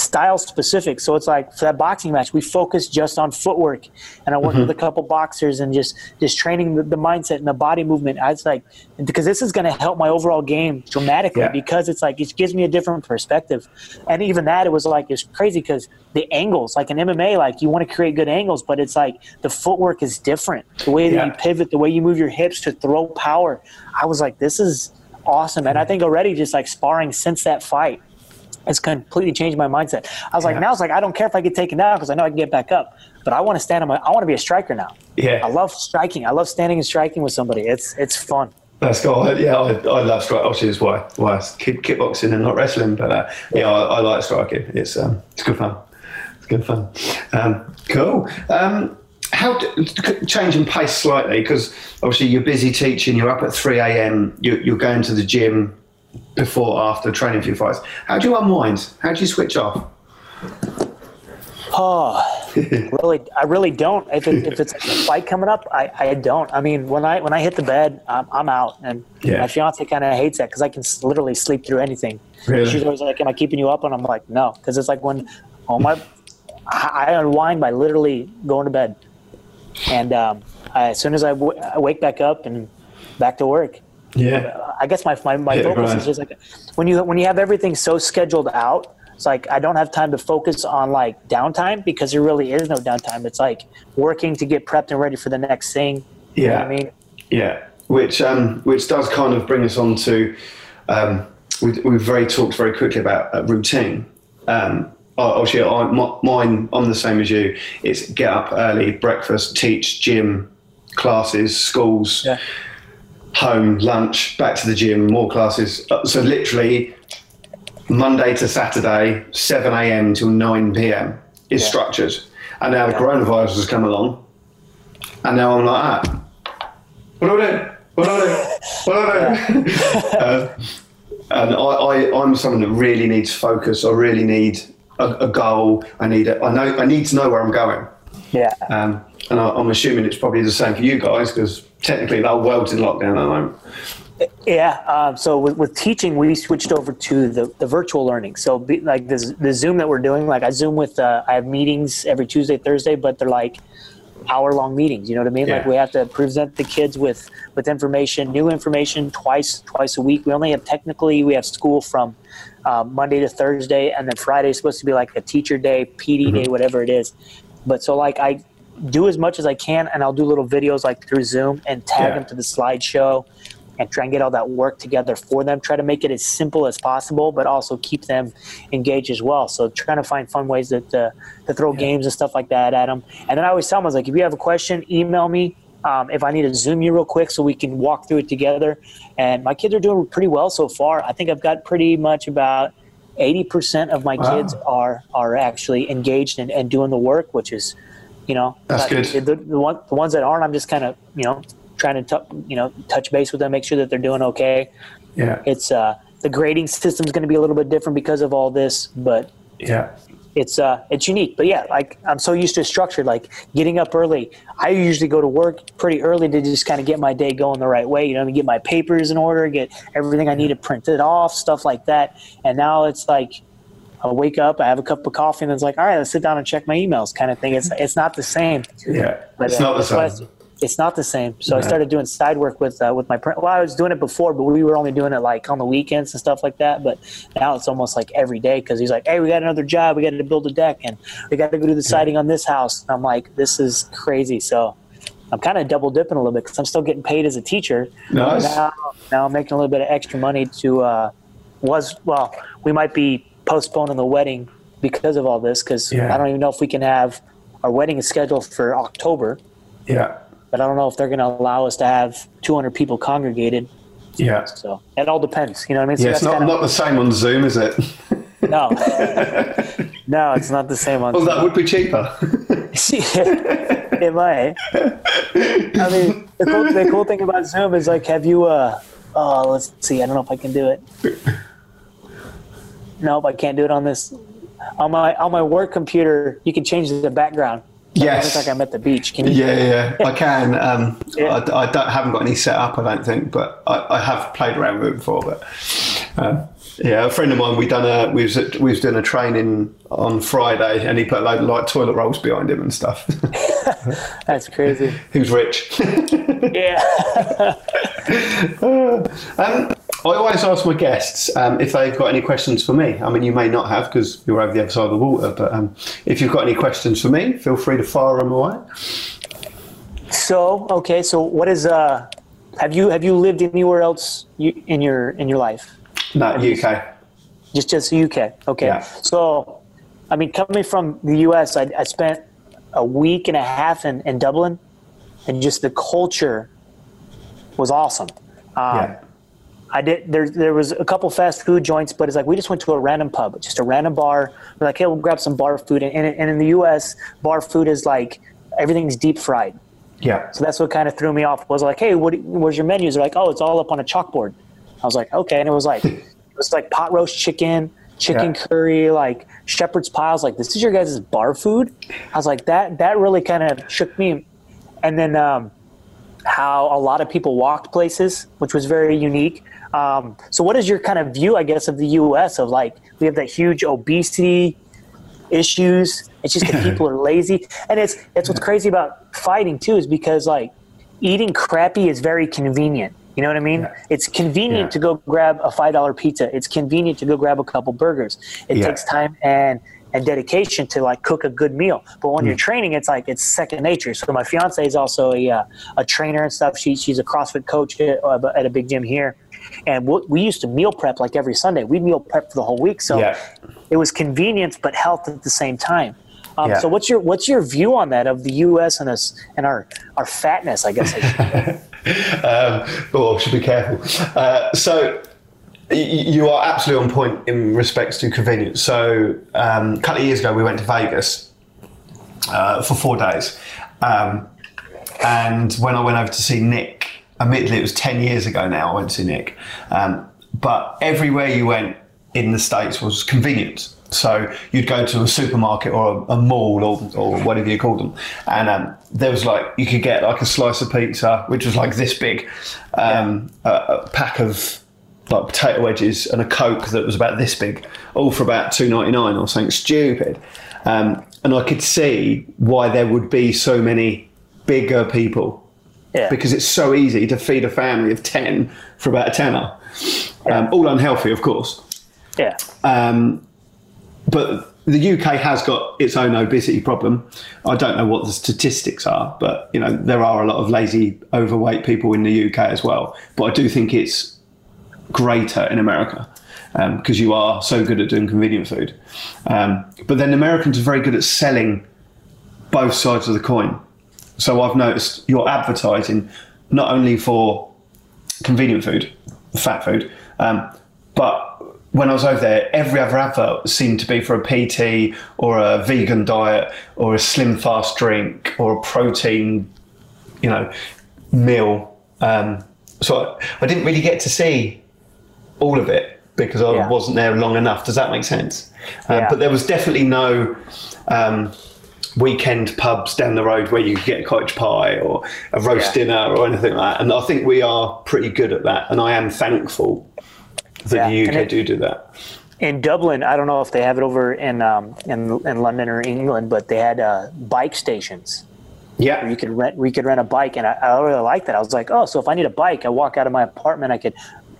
[SPEAKER 3] style specific. So it's like for that boxing match, we focused just on footwork, and I worked
[SPEAKER 2] Mm-hmm.
[SPEAKER 3] with a couple boxers and just just training the, the mindset and the body movement. I was like, because this is going to help my overall game dramatically
[SPEAKER 2] Yeah.
[SPEAKER 3] because it's like it gives me a different perspective, and even that it was like it's crazy because the angles, like in MMA, like you want to create good angles, but it's like the footwork is different. The way that
[SPEAKER 2] Yeah.
[SPEAKER 3] you pivot, the way you move your hips to throw power. I was like, this is awesome. And I think already just like sparring since that fight has completely changed my mindset. I was like,
[SPEAKER 2] Yeah.
[SPEAKER 3] now it's like, I don't care if I get taken down because I know I can get back up, but I want to stand on my, I want to be a striker now.
[SPEAKER 2] Yeah.
[SPEAKER 3] I love striking. I love standing and striking with somebody. It's, it's fun.
[SPEAKER 2] That's cool. I- Yeah, I, I love striking. Obviously, is why why it's kick, kickboxing and not wrestling. But uh, yeah, I, I like striking. It's um, it's good fun. It's good fun. Um, cool. Um, how d- c- change and pace slightly because obviously you're busy teaching. You're up at three a.m. You're, you're going to the gym before, after training for your fights. How do you unwind? How do you switch off?
[SPEAKER 3] Oh, really? I really don't. If, it, if it's a fight coming up, I, I don't. I mean, when I when I hit the bed, I'm, I'm out, and
[SPEAKER 2] Yeah.
[SPEAKER 3] my fiance kind of hates that because I can literally sleep through anything.
[SPEAKER 2] Really?
[SPEAKER 3] She's always like, "Am I keeping you up?" And I'm like, "No," because it's like when oh my, I, I unwind by literally going to bed, and um, I, as soon as I, w- I wake back up and back to work.
[SPEAKER 2] Yeah.
[SPEAKER 3] I guess my my, my
[SPEAKER 2] the
[SPEAKER 3] focus
[SPEAKER 2] grind.
[SPEAKER 3] is just like when you when you have everything so scheduled out. It's like I don't have time to focus on like downtime because there really is no downtime. It's like working to get prepped and ready for the next thing. You know
[SPEAKER 2] Yeah.
[SPEAKER 3] what I mean,
[SPEAKER 2] Yeah, which um, which does kind of bring us on to um, we, we've very talked very quickly about uh, routine. Um, I- obviously, I, my, mine I'm the same as you. It's get up early, breakfast, teach, gym, classes, schools,
[SPEAKER 3] Yeah.
[SPEAKER 2] Home, lunch, back to the gym, more classes. Uh, So literally. Monday to Saturday, 7 a.m. till 9 p.m. is
[SPEAKER 3] Yeah.
[SPEAKER 2] structured. And now the coronavirus has come along, and now I'm like, ah, what do I do? What do I do? What do I do? uh, and I, I, I'm someone that really needs focus. I really need a, a goal. I need a, I know I need to know where I'm going.
[SPEAKER 3] yeah.
[SPEAKER 2] Um, and I, I'm assuming it's probably the same for you guys because technically the whole world's in lockdown at the moment.
[SPEAKER 3] Yeah. Um, so with, with teaching, we switched over to the, the virtual learning. So be, like this, the Zoom that we're doing, like I Zoom with, uh, I have meetings every Tuesday, Thursday, but they're like hour long meetings. You know what I mean? Like we have to present the kids with, with information, new information twice, twice a week. We only have technically, we have school from uh, Monday to Thursday and then Friday is supposed to be like a teacher day, PD day, whatever it is. But so like I do as much as I can and I'll do little videos like through Zoom and tag
[SPEAKER 2] Yeah.
[SPEAKER 3] them to the slideshow and try and get all that work together for them. Try to make it as simple as possible, but also keep them engaged as well. So trying to find fun ways that uh, to throw games and stuff like that at them. And then I always tell them, I was like, if you have a question, email me. Um, if I need to zoom you real quick so we can walk through it together. And my kids are doing pretty well so far. I think I've got pretty much about 80% of my
[SPEAKER 2] Wow.
[SPEAKER 3] kids are are actually engaged and, and doing the work, which is, you know,
[SPEAKER 2] That's good.
[SPEAKER 3] The, the, one, the ones that aren't, I'm just kind of, you know, trying to, t- you know, touch base with them, make sure that they're doing okay.
[SPEAKER 2] Yeah.
[SPEAKER 3] It's uh, the grading system is going to be a little bit different because of all this, but
[SPEAKER 2] Yeah.
[SPEAKER 3] it's uh it's unique but yeah like i'm so used to structured like getting up early i usually go to work pretty early to just kind of get my day going the right way you know get my papers in order get everything i need to print it off stuff like that and now it's like i wake up i have a cup of coffee and it's like all right let's sit down and check my emails kind of thing it's it's not the same
[SPEAKER 2] Yeah.
[SPEAKER 3] but,
[SPEAKER 2] It's
[SPEAKER 3] uh,
[SPEAKER 2] not the same.
[SPEAKER 3] it's- It's not the same. So I started doing side work with uh, with my print. Well, I was doing it before, but we were only doing it like on the weekends and stuff like that. But now it's almost like every day because he's like, "Hey, we got another job. We got to build a deck, and we got to go do the siding on this house." And I'm like, "This is crazy." So I'm kind of double dipping a little bit because I'm still getting paid as a teacher.
[SPEAKER 2] Nice.
[SPEAKER 3] Now, now I'm making a little bit of extra money to uh, was well, we might be postponing the wedding because of all this because
[SPEAKER 2] Yeah.
[SPEAKER 3] I don't even know if we can have our wedding is scheduled for October
[SPEAKER 2] Yeah.
[SPEAKER 3] but I don't know if they're going to allow us to have 200 people congregated.
[SPEAKER 2] Yeah.
[SPEAKER 3] So it all depends. You know what I mean? So
[SPEAKER 2] Yeah, it's not, not the same on Zoom, is it?
[SPEAKER 3] no, no, it's not the same on.
[SPEAKER 2] Well, that would be cheaper.
[SPEAKER 3] it might. I mean, the cool, the cool thing about Zoom is like, have you? uh Oh, let's see. I don't know if I can do it. Nope, I can't do it on this. On my on my work computer, you can change the background. So
[SPEAKER 2] Yes.
[SPEAKER 3] looks like I'm at the beach. Can you?
[SPEAKER 2] Yeah, yeah, yeah. I can. Um,
[SPEAKER 3] Yeah.
[SPEAKER 2] I, I don't, haven't got any set up, I don't think, but I, I have played around with it before. But um, yeah, a friend of mine, we done a we was at, we was doing a training on Friday, and he put a load of like toilet rolls behind him and stuff.
[SPEAKER 3] That's crazy.
[SPEAKER 2] he was rich.
[SPEAKER 3] Yeah.
[SPEAKER 2] Um, I always ask my guests um, if they've got any questions for me. I mean, you may not have because you're over the other side of the water, but um, if you've got any questions for me, feel free to fire them away.
[SPEAKER 3] So okay, so what is uh? Have you have you lived anywhere else you, in your in your life?
[SPEAKER 2] No, UK.
[SPEAKER 3] Just just UK. Okay.
[SPEAKER 2] Yeah.
[SPEAKER 3] So, I mean, coming from the US, I, I spent a week and a half in, in Dublin, and just the culture was awesome. Um,
[SPEAKER 2] Yeah.
[SPEAKER 3] I did. There, there was a couple fast food joints, but it's like we just went to a random pub, just a random bar. We're like, hey, we'll grab some bar food, and, and in the U.S., bar food is like everything's deep fried.
[SPEAKER 2] Yeah.
[SPEAKER 3] So that's what kind of threw me off. Was like, hey, what, where's your menus? They're like, oh, it's all up on a chalkboard. I was like, okay, and it was like, it was like pot roast chicken, chicken
[SPEAKER 2] Yeah.
[SPEAKER 3] curry, like shepherd's pies. Like, this is your guys' bar food. I was like, that that really kind of shook me. And then um, how a lot of people walked places, which was very unique. Um, so, what is your kind of view, I guess, of the U.S. of like we have that huge obesity issues. It's just that people are lazy, and it's it's what's crazy about fighting too is because like eating crappy is very convenient. You know what I mean?
[SPEAKER 2] Yeah.
[SPEAKER 3] It's convenient
[SPEAKER 2] Yeah.
[SPEAKER 3] to go grab a five dollar pizza. It's convenient to go grab a couple burgers. It
[SPEAKER 2] Yeah.
[SPEAKER 3] takes time and and dedication to like cook a good meal. But when you're
[SPEAKER 2] Mm.
[SPEAKER 3] training, it's like it's second nature. So my fiance is also a uh, a trainer and stuff. She she's a CrossFit coach at, uh, at a big gym here, and we, we used to meal prep like every Sunday. We meal prep for the whole week. So
[SPEAKER 2] Yeah.
[SPEAKER 3] it was convenience but health at the same time. Um,
[SPEAKER 2] Yeah.
[SPEAKER 3] So what's your what's your view on that of the U.S. and us and our our fatness? I guess. I should
[SPEAKER 2] um, oh, should be careful. Uh, so you are absolutely on point in respects to convenience. So um, a couple of years ago, we went to Vegas uh, for four days, um, and when I went over to see Nick, admittedly it was ten years ago now. I went to Nick, um, but everywhere you went in the states was convenience. So you'd go to a supermarket or a, a mall or, or whatever you call them, and um, there was like you could get like a slice of pizza, which was like this big, um, a, a pack of like potato wedges and a coke that was about this big, all for about two ninety nine or something stupid. Um, and I could see why there would be so many bigger people
[SPEAKER 3] yeah.
[SPEAKER 2] because it's so easy to feed a family of 10 for about a tenner. Um, all unhealthy, of course.
[SPEAKER 3] yeah.
[SPEAKER 2] Um, but the UK has got its own obesity problem. I don't know what the statistics are, but you know there are a lot of lazy, overweight people in the UK as well. But I do think it's greater in America because you are so good at doing convenient food. Um, but then Americans are very good at selling both sides of the coin. So I've noticed you're advertising not only for convenient food, fat food, um, but when I was over there, every other advert seemed to be for a PT or a vegan diet or a slim fast drink or a protein, you know, meal. Um, so I, I didn't really get to see all of it because I
[SPEAKER 3] Yeah.
[SPEAKER 2] wasn't there long enough. Does that make sense? Um,
[SPEAKER 3] Yeah.
[SPEAKER 2] But there was definitely no um, weekend pubs down the road where you could get a cottage pie or a roast
[SPEAKER 3] Yeah.
[SPEAKER 2] dinner or anything like that. And I think we are pretty good at that. And I am thankful that
[SPEAKER 3] Yeah.
[SPEAKER 2] the UK
[SPEAKER 3] it-
[SPEAKER 2] do do that.
[SPEAKER 3] in Dublin, I don't know if they have it over in um, in, in London or England, but they had uh, bike stations.
[SPEAKER 2] Yeah.
[SPEAKER 3] You could rent. We could rent a bike, and I, I really liked that. I was like, oh, so if I need a bike, I walk out of my apartment. I could,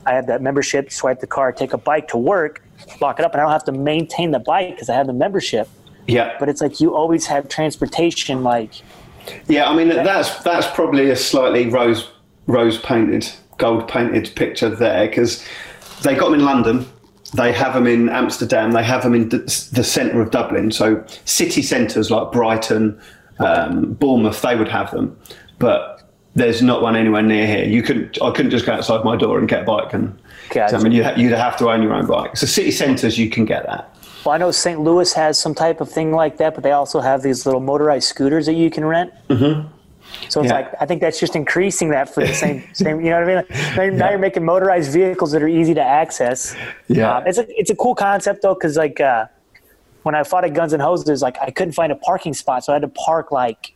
[SPEAKER 3] I have that membership. Swipe the card, take a bike to work, lock it up, and I don't have to maintain the bike because I have the membership.
[SPEAKER 2] Yeah.
[SPEAKER 3] But it's like you always have transportation. Like,
[SPEAKER 2] Yeah, I mean that's that's probably a slightly rose rose painted, gold painted picture there because they got them in London, they have them in Amsterdam, they have them in the, centre of Dublin. So city centres like Brighton, um, Bournemouth, they would have them, but there's not one anywhere near here. You could I couldn't just go outside my door and get a bike and.
[SPEAKER 3] Gotcha.
[SPEAKER 2] I mean, you'd, you'd have to own your own bike. So city centres, you can get that.
[SPEAKER 3] Well, I know St. Louis has some type of thing like that, but they also have these little motorized scooters that you can rent. Mm-hmm. So it's
[SPEAKER 2] Yeah.
[SPEAKER 3] like I think that's just increasing that for the same same. You know what I mean? Like, now, you're, now you're making motorized vehicles that are easy to access.
[SPEAKER 2] Yeah.
[SPEAKER 3] Uh, it's a it's a cool concept though, because like uh, when I fought at Guns and Hoses, like I couldn't find a parking spot, so I had to park like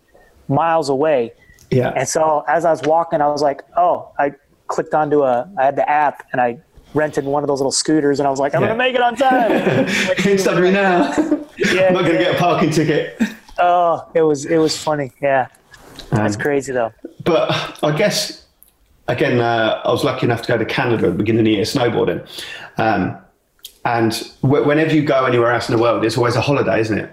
[SPEAKER 3] miles away.
[SPEAKER 2] Yeah.
[SPEAKER 3] And so as I was walking, I was like, oh, I clicked onto a, I had the app and I rented one of those little scooters and I was like, I'm
[SPEAKER 2] Yeah.
[SPEAKER 3] to make it on time.
[SPEAKER 2] Can't stop me now.
[SPEAKER 3] Yeah,
[SPEAKER 2] I'm not to
[SPEAKER 3] yeah.
[SPEAKER 2] get a parking ticket.
[SPEAKER 3] Oh, it was, it was funny. Yeah. That's
[SPEAKER 2] Um,
[SPEAKER 3] crazy though.
[SPEAKER 2] But I guess again, uh, I was lucky enough to go to Canada at the beginning of the year snowboarding, um, and w- whenever you go anywhere else in the world, it's always a holiday, isn't it?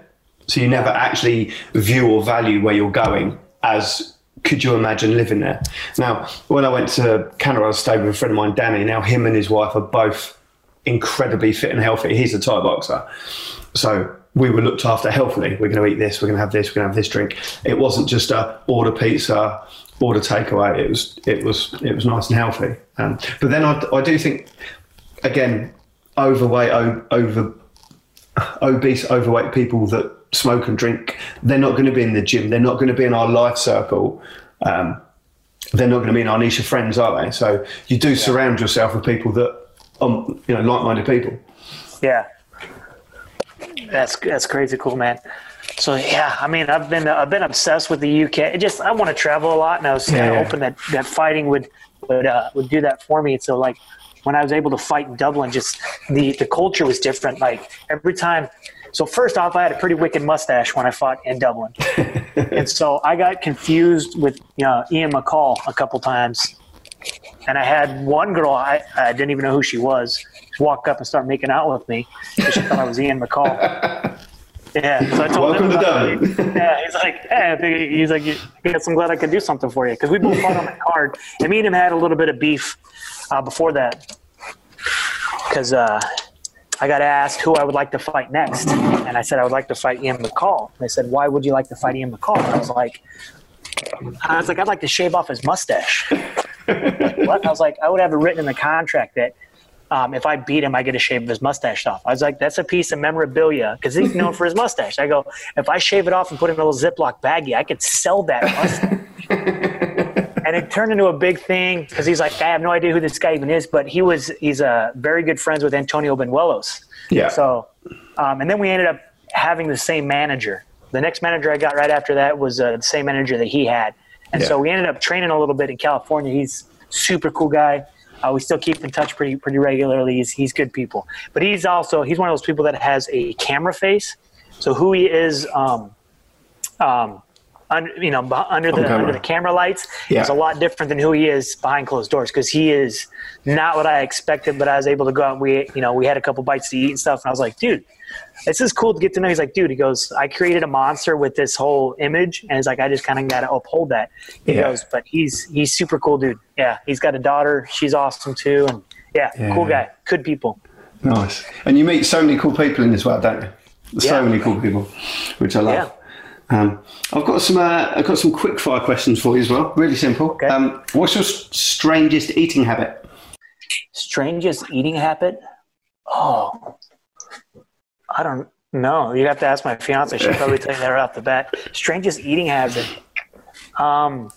[SPEAKER 2] So you never actually view or value where you're going as could you imagine living there? Now, when I went to Canada, I stayed with a friend of mine, Danny. Now, him and his wife are both incredibly fit and healthy. He's a Thai boxer. So we were looked after healthily. We're going to eat this, we're going to have this, we're going to have this drink. It wasn't just a order pizza, order takeaway. It was, it was, it was nice and healthy. Um, but then I, I do think, again, overweight, over, obese, overweight people that smoke and drink, they're not going to be in the gym. They're not going to be in our life circle. Um, they're not going to be in our niche of friends, are they? So you do surround yourself with people that, um, you know, like-minded people.
[SPEAKER 3] Yeah. That's, that's crazy cool, man. So yeah, I mean, I've been I've been obsessed with the UK. It just I want to travel a lot, and I was kind
[SPEAKER 2] Yeah,
[SPEAKER 3] of
[SPEAKER 2] yeah.
[SPEAKER 3] hoping that that fighting would would uh, would do that for me. So like when I was able to fight in Dublin, just the the culture was different. Like every time. So first off, I had a pretty wicked mustache when I fought in Dublin, and so I got confused with you know Ian McCall a couple times. And I had one girl, I, I didn't even know who she was, walk up and start making out with me because she thought I was Ian McCall. Yeah, so I told
[SPEAKER 2] Welcome
[SPEAKER 3] him
[SPEAKER 2] to
[SPEAKER 3] about it.
[SPEAKER 2] Dublin.
[SPEAKER 3] Yeah, he's like, hey, he's like, yes, I'm glad I could do something for you because we both fought on the card, and me and him had a little bit of beef uh, before that because uh, I got asked who I would like to fight next, and I said I would like to fight Ian McCall. They said, why would you like to fight Ian McCall? And I was like, I was like, I'd like to shave off his mustache. what? I was like, I would have it written in the contract that um, if I beat him, I get to shave his mustache off. I was like, that's a piece of memorabilia because he's known for his mustache. I go, if I shave it off and put it in a little Ziploc baggie, I could sell that mustache. and it turned into a big thing because he's like, I have no idea who this guy even is, but he was he's uh, very good friends with Antonio Banuelos.
[SPEAKER 2] Yeah.
[SPEAKER 3] So, um, and then we ended up having the same manager. The next manager I got right after that was uh, the same manager that he had, and
[SPEAKER 2] Yeah.
[SPEAKER 3] so we ended up training a little bit in California. He's super cool guy. Uh, we still keep in touch pretty pretty regularly. He's he's good people, but he's also he's one of those people that has a camera face. So who he is, um, um, un, you know, under the
[SPEAKER 2] camera.
[SPEAKER 3] under the camera lights
[SPEAKER 2] Yeah.
[SPEAKER 3] is a lot different than who he is behind closed doors because he is not what I expected. But I was able to go out. And we you know we had a couple bites to eat and stuff, and I was like, dude, this is cool to get to know. He's like, dude, he goes, I created a monster with this whole image, and he's like, I just kind of got to uphold that. He
[SPEAKER 2] Yeah.
[SPEAKER 3] goes, but he's he's super cool, dude. Yeah, he's got a daughter. She's awesome too, and yeah,
[SPEAKER 2] Yeah.
[SPEAKER 3] cool guy, good people.
[SPEAKER 2] Nice. And you meet so many cool people in this world, don't you? So many cool people, which I love. Um, I've got some. Uh, I've got some quick fire questions for you as well. Really simple.
[SPEAKER 3] Okay.
[SPEAKER 2] Um, what's your strangest eating habit?
[SPEAKER 3] Strangest eating habit? Oh, I don't know. You have to ask my fiance. She'll probably tell you that right off the bat. Strangest eating habit. Um,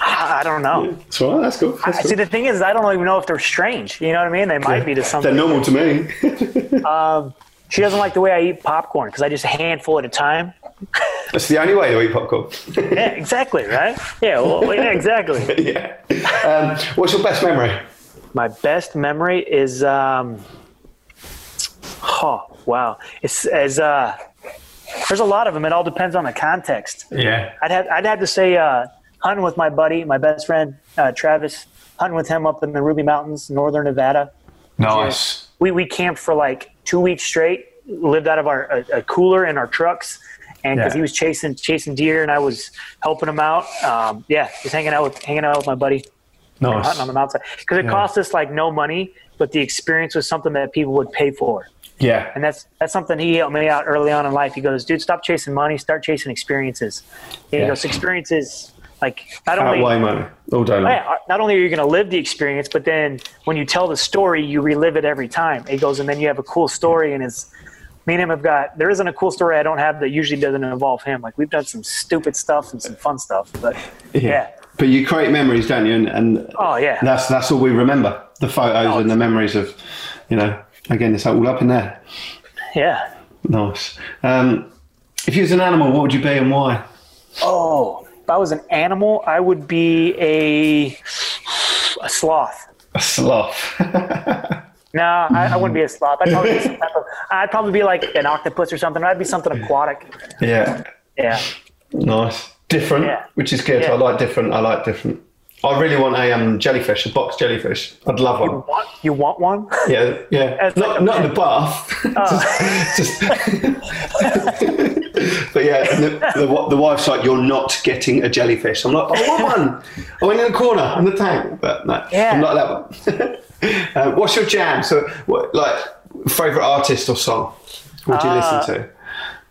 [SPEAKER 3] I don't know.
[SPEAKER 2] Right. That's cool.
[SPEAKER 3] I,
[SPEAKER 2] That's
[SPEAKER 3] see, the thing is, I don't even know if they're strange. You know what I mean? They might be to some.
[SPEAKER 2] They're normal to me.
[SPEAKER 3] Um, she doesn't like the way I eat popcorn because I just a handful at a time.
[SPEAKER 2] That's the only way to eat popcorn.
[SPEAKER 3] Yeah, exactly, right? Yeah, well, yeah, exactly.
[SPEAKER 2] yeah. Um, what's your best memory?
[SPEAKER 3] My best memory is, um, oh wow, it's as uh, there's a lot of them. It all depends on the context.
[SPEAKER 2] Yeah.
[SPEAKER 3] I'd have I'd have to say uh, hunting with my buddy, my best friend uh, Travis, hunting with him up in the Ruby Mountains, northern Nevada.
[SPEAKER 2] Nice.
[SPEAKER 3] We we camped for like two weeks straight. Lived out of our a, a cooler in our trucks, and because
[SPEAKER 2] Yeah.
[SPEAKER 3] he was chasing chasing deer and I was helping him out. Um, yeah, just hanging out with hanging out with my buddy.
[SPEAKER 2] Nice.
[SPEAKER 3] hunting on the mountain because it
[SPEAKER 2] Yeah.
[SPEAKER 3] cost us like no money, but the experience was something that people would pay for,
[SPEAKER 2] Yeah.
[SPEAKER 3] and that's that's something he helped me out early on in life. He goes, "Dude, stop chasing money, start chasing experiences." And
[SPEAKER 2] Yeah.
[SPEAKER 3] He goes, "Experiences like not only
[SPEAKER 2] Outweigh money all day long.
[SPEAKER 3] yeah, not only are you going to live the experience, but then when you tell the story, you relive it every time." It goes, and then you have a cool story, and it's. Me and him have got. There isn't a cool story I don't have that usually doesn't involve him. Like we've done some stupid stuff and some fun stuff, but yeah.
[SPEAKER 2] But you create memories, don't you? And, and
[SPEAKER 3] Oh yeah.
[SPEAKER 2] that's that's all we remember. The photos
[SPEAKER 3] Oh,
[SPEAKER 2] and the memories of, you know, again, it's all up in there.
[SPEAKER 3] yeah.
[SPEAKER 2] Nice. Um, if you was an animal, what would you be and why?
[SPEAKER 3] Oh, if I was an animal, I would be a a sloth.
[SPEAKER 2] A sloth.
[SPEAKER 3] No, I, I wouldn't be a sloth. I'd probably be some type of, I'd probably be like an octopus or something. I'd be something aquatic.
[SPEAKER 2] yeah.
[SPEAKER 3] Yeah.
[SPEAKER 2] Nice. Different,
[SPEAKER 3] Yeah.
[SPEAKER 2] which is good.
[SPEAKER 3] Yeah.
[SPEAKER 2] I like different. I like different. I really want a um, jellyfish, a box jellyfish. I'd love one.
[SPEAKER 3] Want, you want one?
[SPEAKER 2] Yeah, yeah.
[SPEAKER 3] As
[SPEAKER 2] Not,
[SPEAKER 3] like
[SPEAKER 2] not in the bath. just, just- but yeah, the, the, the wife's like, "You're not getting a jellyfish." I'm like, "I want one." I went in the corner in the tank, but no,
[SPEAKER 3] Yeah.
[SPEAKER 2] I'm not that one. uh, what's your jam? So, what, like, favorite artist or song? What do you
[SPEAKER 3] Uh,
[SPEAKER 2] listen to?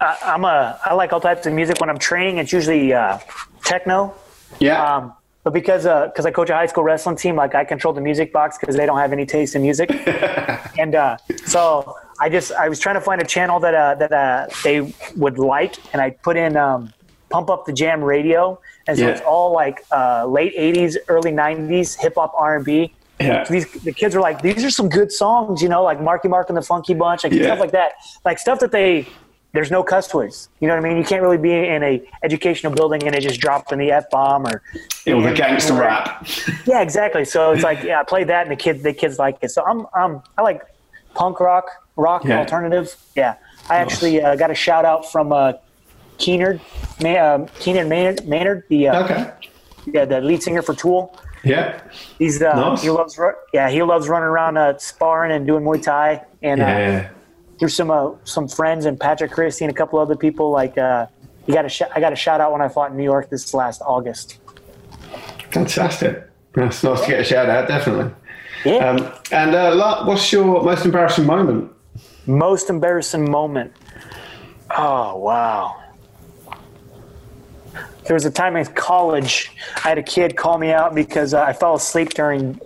[SPEAKER 3] I, I'm a, I like all types of music. When I'm training, it's usually uh, techno.
[SPEAKER 2] Yeah,
[SPEAKER 3] Um, but because because I coach a high school wrestling team, like I control the music box because they don't have any taste in music, and uh, so I just I was trying to find a channel that uh, that uh, they would like, and I put in um, pump up the jam radio, and so
[SPEAKER 2] Yeah.
[SPEAKER 3] it's all like uh, late '80s, early '90s hip hop R and B.
[SPEAKER 2] yeah,
[SPEAKER 3] These the kids were like, these are some good songs, you know, like Marky Mark and the Funky Bunch, like
[SPEAKER 2] Yeah.
[SPEAKER 3] stuff like that, like stuff that they. There's no cuss words. You know what I mean? You can't really be in a educational building and it just dropped in the f bomb or
[SPEAKER 2] or the gangster rap.
[SPEAKER 3] yeah, exactly. So it's like, yeah, I played that, and the kids, the kids like it. So I'm, um, I like punk rock, rock
[SPEAKER 2] Yeah.
[SPEAKER 3] alternative. Yeah, I actually uh, got a shout out from uh, Keenard, Ma- um, Keenan Maynard, Maynard the uh,
[SPEAKER 2] Okay.
[SPEAKER 3] yeah, the lead singer for Tool.
[SPEAKER 2] Yeah.
[SPEAKER 3] He's uh,
[SPEAKER 2] Nice.
[SPEAKER 3] he loves yeah he loves running around uh, sparring and doing Muay Thai and uh,
[SPEAKER 2] Yeah.
[SPEAKER 3] Through some uh, some friends and Patrick Christie and a couple other people like uh, he got a sh- I got a shout out when I fought in New York this last August.
[SPEAKER 2] Fantastic. That's nice to get a shout out, definitely.
[SPEAKER 3] Yeah.
[SPEAKER 2] Um, and uh, what's your most embarrassing moment?
[SPEAKER 3] Most embarrassing moment. Oh wow. There was a time in college, I had a kid call me out because uh, I fell asleep during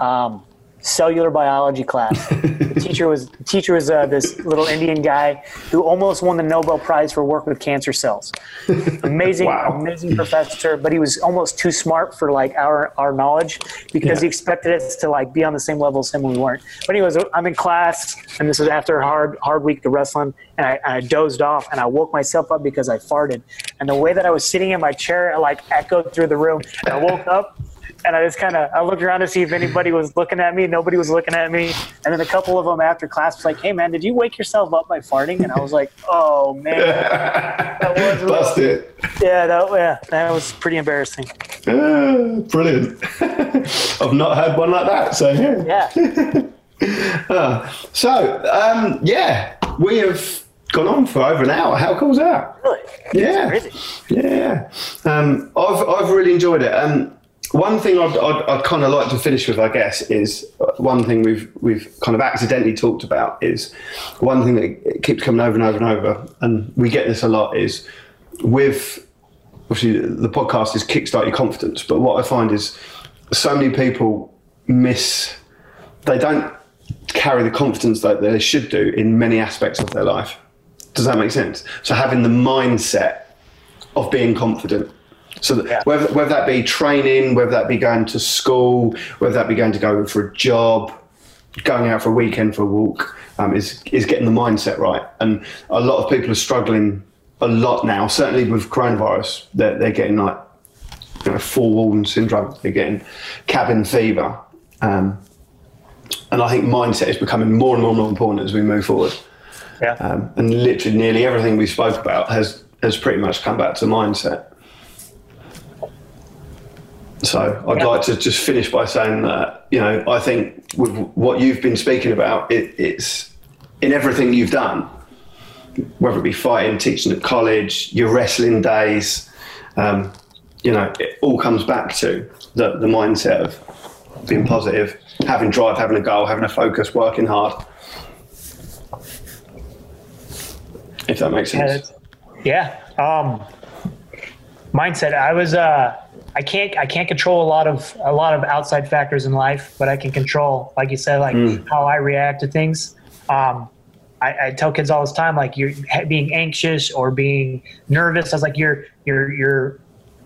[SPEAKER 3] um, cellular biology class. the teacher was teacher was uh, this little Indian guy who almost won the Nobel Prize for work with cancer cells. Amazing,
[SPEAKER 2] Wow.
[SPEAKER 3] amazing professor, but he was almost too smart for like our our knowledge because
[SPEAKER 2] Yeah.
[SPEAKER 3] he expected us to like be on the same level as him when we weren't. But anyways, I'm in class, and this was after a hard hard week of wrestling, and I, I dozed off, and I woke myself up because I farted, and the way that I was sitting in my chair, it like echoed through the room. And I woke up. And I just kind of I looked around to see if anybody was looking at me. Nobody was looking at me. And then a couple of them after class was like, "Hey man, did you wake yourself up by farting?" And I was like, "Oh man, that was.
[SPEAKER 2] Busted.
[SPEAKER 3] yeah, that yeah, that was pretty embarrassing."
[SPEAKER 2] Ah, brilliant. I've not had one like that. So, yeah.
[SPEAKER 3] Yeah,
[SPEAKER 2] Ah, so, um, yeah, we have gone on for over an hour. How cool is that?
[SPEAKER 3] really.
[SPEAKER 2] Yeah. Yeah, um, I've I've really enjoyed it. Um, one thing I'd, I'd, I'd kind of like to finish with, I guess, is one thing we've we've kind of accidentally talked about is one thing that keeps coming over and over and over, and we get this a lot is with obviously the podcast is kickstart your confidence, but what I find is so many people miss they don't carry the confidence that they should do in many aspects of their life. Does that make sense? So having the mindset of being confident. So that
[SPEAKER 3] Yeah.
[SPEAKER 2] whether whether that be training, whether that be going to school, whether that be going to go for a job, going out for a weekend for a walk, um, is is getting the mindset right. And a lot of people are struggling a lot now. Certainly with coronavirus, they're they're getting like you know, four wall syndrome. They're getting cabin fever. Um, and I think mindset is becoming more and more and more important as we move forward.
[SPEAKER 3] Yeah.
[SPEAKER 2] Um, and literally, nearly everything we spoke about has has pretty much come back to mindset. So I'd
[SPEAKER 3] Yeah.
[SPEAKER 2] like to just finish by saying that you know I think with what you've been speaking about, it, it's in everything you've done, whether it be fighting, teaching at college, your wrestling days, um, you know, it all comes back to the, the mindset of being positive, having drive, having a goal, having a focus, working hard. If that makes sense.
[SPEAKER 3] yeah. Um, mindset. I was. Uh, I can't. I can't control a lot of a lot of outside factors in life, but I can control, like you said, like how I react to things. Um, I, I tell kids all this time, like you're being anxious or being nervous. I was like, you're you're you're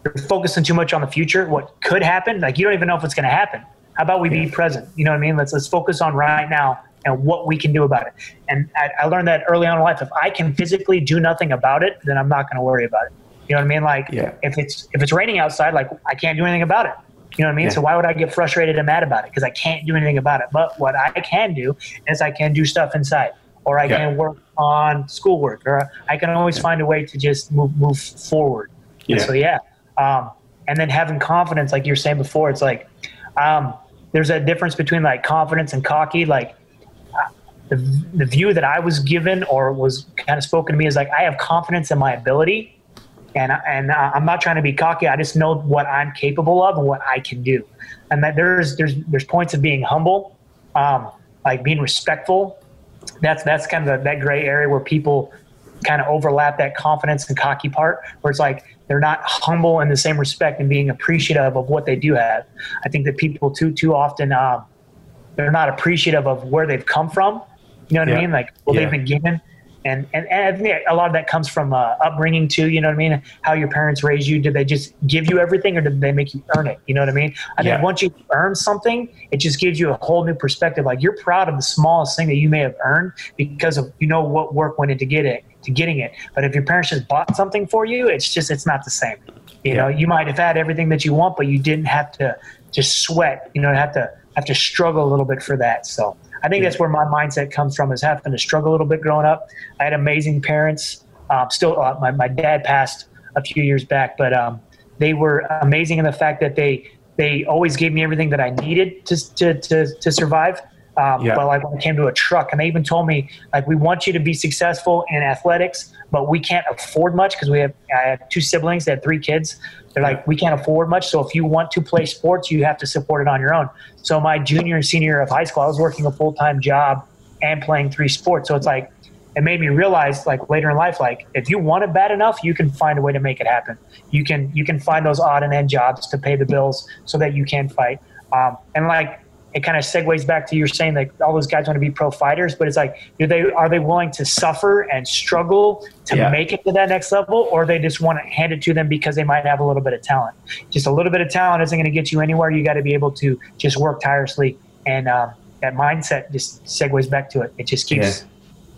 [SPEAKER 3] you're focusing too much on the future. What could happen? Like you don't even know if it's going to happen. How about we be present? You know what I mean? Let's let's focus on right now and what we can do about it. And I, I learned that early on in life. If I can physically do nothing about it, then I'm not going to worry about it. You know what I mean? Like
[SPEAKER 2] Yeah.
[SPEAKER 3] if it's if it's raining outside, like I can't do anything about it. You know what I mean?
[SPEAKER 2] Yeah.
[SPEAKER 3] So why would I get frustrated and mad about it? Because I can't do anything about it. But what I can do is I can do stuff inside, or I
[SPEAKER 2] Yeah.
[SPEAKER 3] can work on schoolwork, or I can always find a way to just move move forward. And so yeah, um, and then having confidence, like you were saying before, it's like um, there's a difference between like confidence and cocky. Like uh, the the view that I was given or was kind of spoken to me is like I have confidence in my ability, and and uh, I'm not trying to be cocky. I just know what I'm capable of and what I can do, and that there's there's there's points of being humble, um, like being respectful. That's that's kind of the, that gray area where people kind of overlap that confidence and cocky part, where it's like they're not humble in the same respect and being appreciative of what they do have. I think that people too too often um, they're not appreciative of where they've come from. You know what
[SPEAKER 2] Yeah.
[SPEAKER 3] I mean? Like what
[SPEAKER 2] Yeah.
[SPEAKER 3] they've been given. And, and, and I think a lot of that comes from uh, upbringing too. You know what I mean? How your parents raised you. Did they just give you everything, or did they make you earn it? You know what I mean? I
[SPEAKER 2] Yeah.
[SPEAKER 3] think once you earn something, it just gives you a whole new perspective. Like you're proud of the smallest thing that you may have earned because of you know what work went into get it to getting it. But if your parents just bought something for you, it's just it's not the same. You
[SPEAKER 2] Yeah.
[SPEAKER 3] know, you might have had everything that you want, but you didn't have to just sweat. You know, have to have to struggle a little bit for that. So I think that's where my mindset comes from is having to struggle a little bit growing up. I had amazing parents. Um, still, uh, my my dad passed a few years back, but um, they were amazing in the fact that they they always gave me everything that I needed to to to, to survive. Um,
[SPEAKER 2] Yeah.
[SPEAKER 3] But like when it came to a truck, and they even told me like we want you to be successful in athletics, but we can't afford much because we have I have two siblings, they have three kids. They're like we can't afford much, so if you want to play sports, you have to support it on your own. So my junior and senior year of high school, I was working a full time job and playing three sports. So it's like it made me realize like later in life like if you want it bad enough you can find a way to make it happen you can you can find those odd and end jobs to pay the bills so that you can fight um, and like it kind of segues back to you're saying like all those guys want to be pro fighters but it's like do they are they willing to suffer and struggle to
[SPEAKER 2] Yeah.
[SPEAKER 3] make it to that next level or they just want to hand it to them because they might have a little bit of talent just a little bit of talent isn't going to get you anywhere you got to be able to just work tirelessly and um, that mindset just segues back to it it just keeps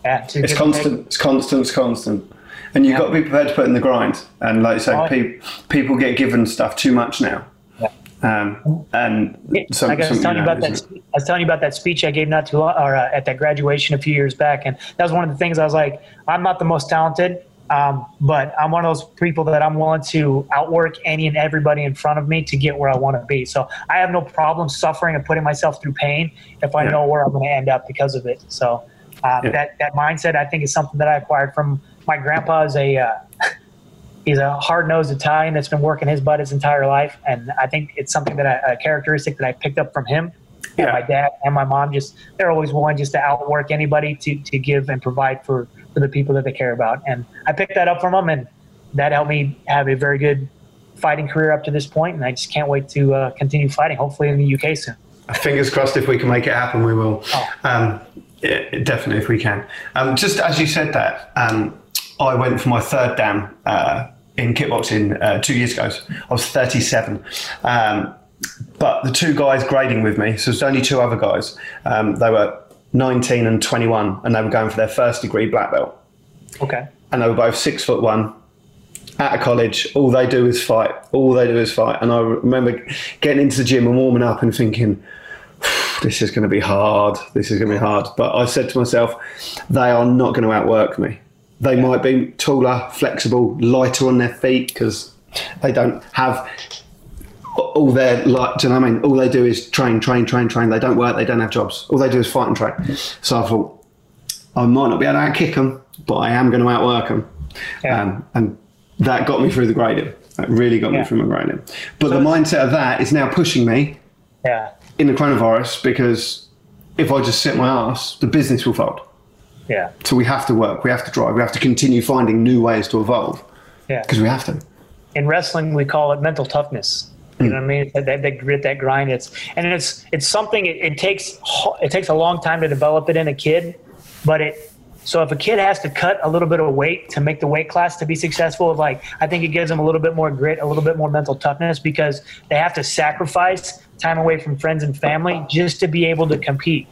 [SPEAKER 3] yeah, to
[SPEAKER 2] It's
[SPEAKER 3] get-
[SPEAKER 2] constant. It's constant. It's constant. And you've
[SPEAKER 3] Yeah.
[SPEAKER 2] got to be prepared to put in the grind. And like you say,
[SPEAKER 3] Oh.
[SPEAKER 2] pe- people get given stuff too much now. Um, and some,
[SPEAKER 3] like I was telling you about that.
[SPEAKER 2] it?
[SPEAKER 3] I was telling you about that speech I gave not too long, or uh, at that graduation a few years back, and that was one of the things I was like, I'm not the most talented, um, but I'm one of those people that I'm willing to outwork any and everybody in front of me to get where I want to be. So I have no problem suffering and putting myself through pain if I
[SPEAKER 2] Yeah.
[SPEAKER 3] know where I'm going to end up because of it. So um,
[SPEAKER 2] Yeah.
[SPEAKER 3] that that mindset I think is something that I acquired from my grandpa. Is a uh, he's a hard-nosed Italian that's been working his butt his entire life, and I think it's something that I, a characteristic that I picked up from him. And
[SPEAKER 2] Yeah.
[SPEAKER 3] my dad and my mom just they're always willing just to outwork anybody to to give and provide for for the people that they care about, and I picked that up from them, and that helped me have a very good fighting career up to this point, and I just can't wait to uh, continue fighting. Hopefully in the UK soon.
[SPEAKER 2] Fingers crossed. If we can make it happen, we will. Oh. Um, yeah, definitely, if we can. Um, just as you said that, um, I went for my third dan uh, in kickboxing uh, two years ago. I was 37. Um, but the two guys grading with me, so there's only two other guys. Um, they were 19 and 21, and they were going for their first degree black belt.
[SPEAKER 3] Okay.
[SPEAKER 2] And they were both six foot one, out of college. All they do is fight. All they do is fight. And I remember getting into the gym and warming up and thinking, this is going to be hard. This is going to be hard. But I said to myself, they are not going to outwork me. They might be taller, flexible, lighter on their feet because they don't have all their like. Do you know what I mean? All they do is train, train, train, train. They don't work. They don't have jobs. All they do is fight and train. So I thought I might not be able to outkick them, but I am going to outwork them. Yeah. Um, and that got me through the grading. That really got yeah. me through my grading. But so the mindset of that is now pushing me
[SPEAKER 3] yeah.
[SPEAKER 2] in the coronavirus because if I just sit my ass, the business will fold.
[SPEAKER 3] Yeah.
[SPEAKER 2] So we have to work. We have to drive. We have to continue finding new ways to evolve.
[SPEAKER 3] Yeah.
[SPEAKER 2] Because we have to.
[SPEAKER 3] In wrestling, we call it mental toughness. You know what I mean? That, that, that, grit, that grind. It's and it's it's something. It, it takes it takes a long time to develop it in a kid, but it so if a kid has to cut a little bit of weight to make the weight class to be successful, like I think it gives them a little bit more grit, a little bit more mental toughness because they have to sacrifice time away from friends and family just to be able to compete.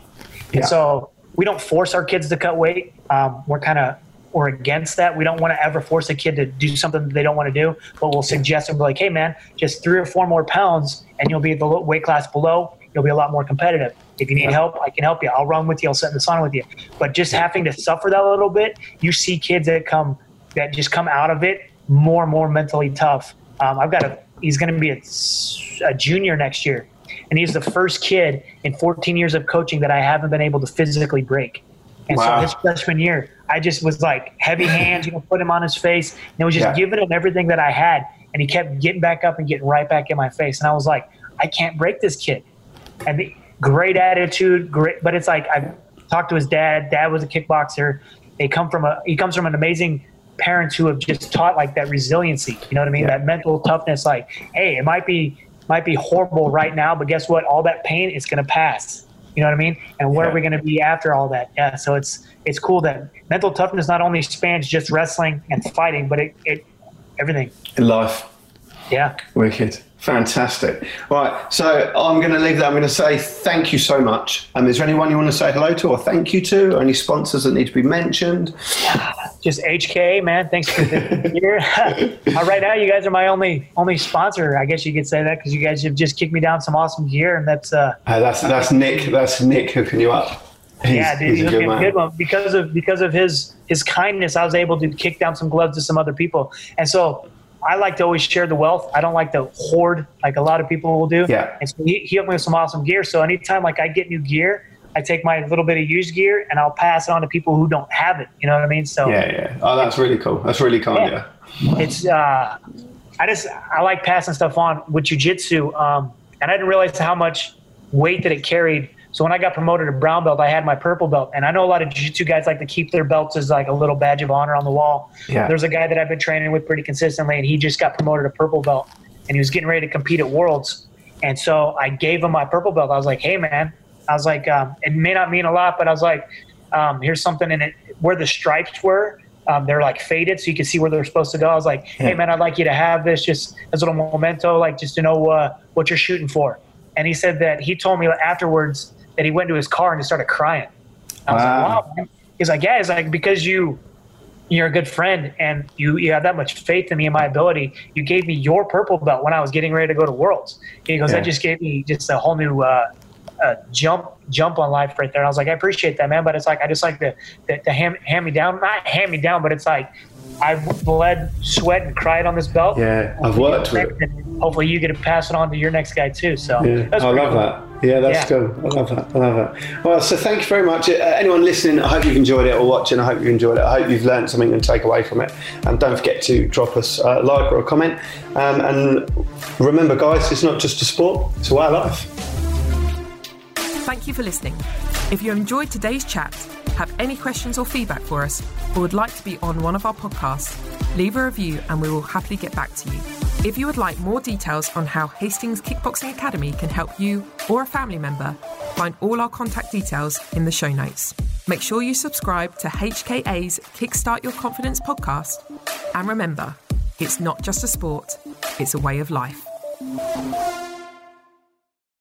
[SPEAKER 3] Yeah. And so we don't force our kids to cut weight. Um, we're kind of we're against that. We don't want to ever force a kid to do something that they don't want to do, but we'll suggest and be like, hey man, just three or four more pounds and you'll be the weight class below. You'll be a lot more competitive. If you need help, I can help you. I'll run with you. I'll sit in the sun with you. But just having to suffer that a little bit, you see kids that come that just come out of it more and more mentally tough. Um, I've got a. He's going to be a, a junior next year, and he's the first kid in 14 years of coaching that I haven't been able to physically break. And wow. so his freshman year, I just was like heavy hands, you know, put him on his face, and it was just yeah. giving him everything that I had, and he kept getting back up and getting right back in my face, and I was like, I can't break this kid. And the, great attitude, great, but it's like I talked to his dad. Dad was a kickboxer. They come from a he comes from an amazing parents who have just taught like that resiliency. You know what I mean? Yeah. That mental toughness. Like, hey, it might be might be horrible right now, but guess what? All that pain is going to pass. You know what I mean? And where yeah. are we going to be after all that? Yeah. So it's it's cool that mental toughness not only spans just wrestling and fighting, but it, it everything
[SPEAKER 2] in life.
[SPEAKER 3] Yeah.
[SPEAKER 2] Wicked. Fantastic. Right, so I'm going to leave that. I'm going to say thank you so much. Um, is there anyone you want to say hello to or thank you to, or any sponsors that need to be mentioned?
[SPEAKER 3] Just HK, man. Thanks for the year. uh, right now, you guys are my only only sponsor. I guess you could say that because you guys have just kicked me down some awesome gear, and that's uh,
[SPEAKER 2] uh that's that's Nick. That's Nick hooking you up.
[SPEAKER 3] He's, yeah, dude, he's, he's a good, good one because of because of his his kindness. I was able to kick down some gloves to some other people, and so I like to always share the wealth. I don't like to hoard like a lot of people will do.
[SPEAKER 2] Yeah.
[SPEAKER 3] And so he, he helped me with some awesome gear. So anytime like I get new gear, I take my little bit of used gear and I'll pass it on to people who don't have it. You know what I mean? So
[SPEAKER 2] yeah, yeah. Oh, that's really cool. That's really kind. Yeah.
[SPEAKER 3] yeah. It's uh, I just I like passing stuff on with jujitsu. Um, and I didn't realize how much weight that it carried so when I got promoted to brown belt, I had my purple belt, and I know a lot of jiu-jitsu guys like to keep their belts as like a little badge of honor on the wall.
[SPEAKER 2] Yeah.
[SPEAKER 3] There's a guy that I've been training with pretty consistently, and he just got promoted to purple belt, and he was getting ready to compete at Worlds, and so I gave him my purple belt. I was like, "Hey, man," I was like, um, "It may not mean a lot, but I was like, um, here's something in it where the stripes were." Um, they're like faded, so you can see where they're supposed to go. I was like, "Hey, man, I'd like you to have this just as a little memento, like just to know uh, what you're shooting for." And he said that he told me afterwards that he went to his car and he started crying. I was wow. like, wow. Man. He's like, yeah. He's like, because you you're a good friend and you, you have that much faith in me and my ability. You gave me your purple belt when I was getting ready to go to Worlds. He goes, yeah. that just gave me just a whole new uh, uh, jump jump on life right there. And I was like, I appreciate that, man. But it's like I just like the the, to hand, hand me down, not hand me down, but it's like I bled, sweat, and cried on this belt.
[SPEAKER 2] Yeah, I've worked with it.
[SPEAKER 3] Hopefully, you get to pass it on to your next guy too. So
[SPEAKER 2] yeah, I love cool. that. Yeah, that's yeah. good. I love that. I love that. Well, so thank you very much. Uh, anyone listening, I hope you've enjoyed it or watching. I hope you've enjoyed it. I hope you've learned something and take away from it. And don't forget to drop us a like or a comment. Um, and remember, guys, it's not just a sport; it's a way of life.
[SPEAKER 1] Thank you for listening. If you enjoyed today's chat, have any questions or feedback for us, or would like to be on one of our podcasts, leave a review and we will happily get back to you. If you would like more details on how Hastings Kickboxing Academy can help you or a family member, find all our contact details in the show notes. Make sure you subscribe to HKA's Kickstart Your Confidence podcast. And remember, it's not just a sport, it's a way of life.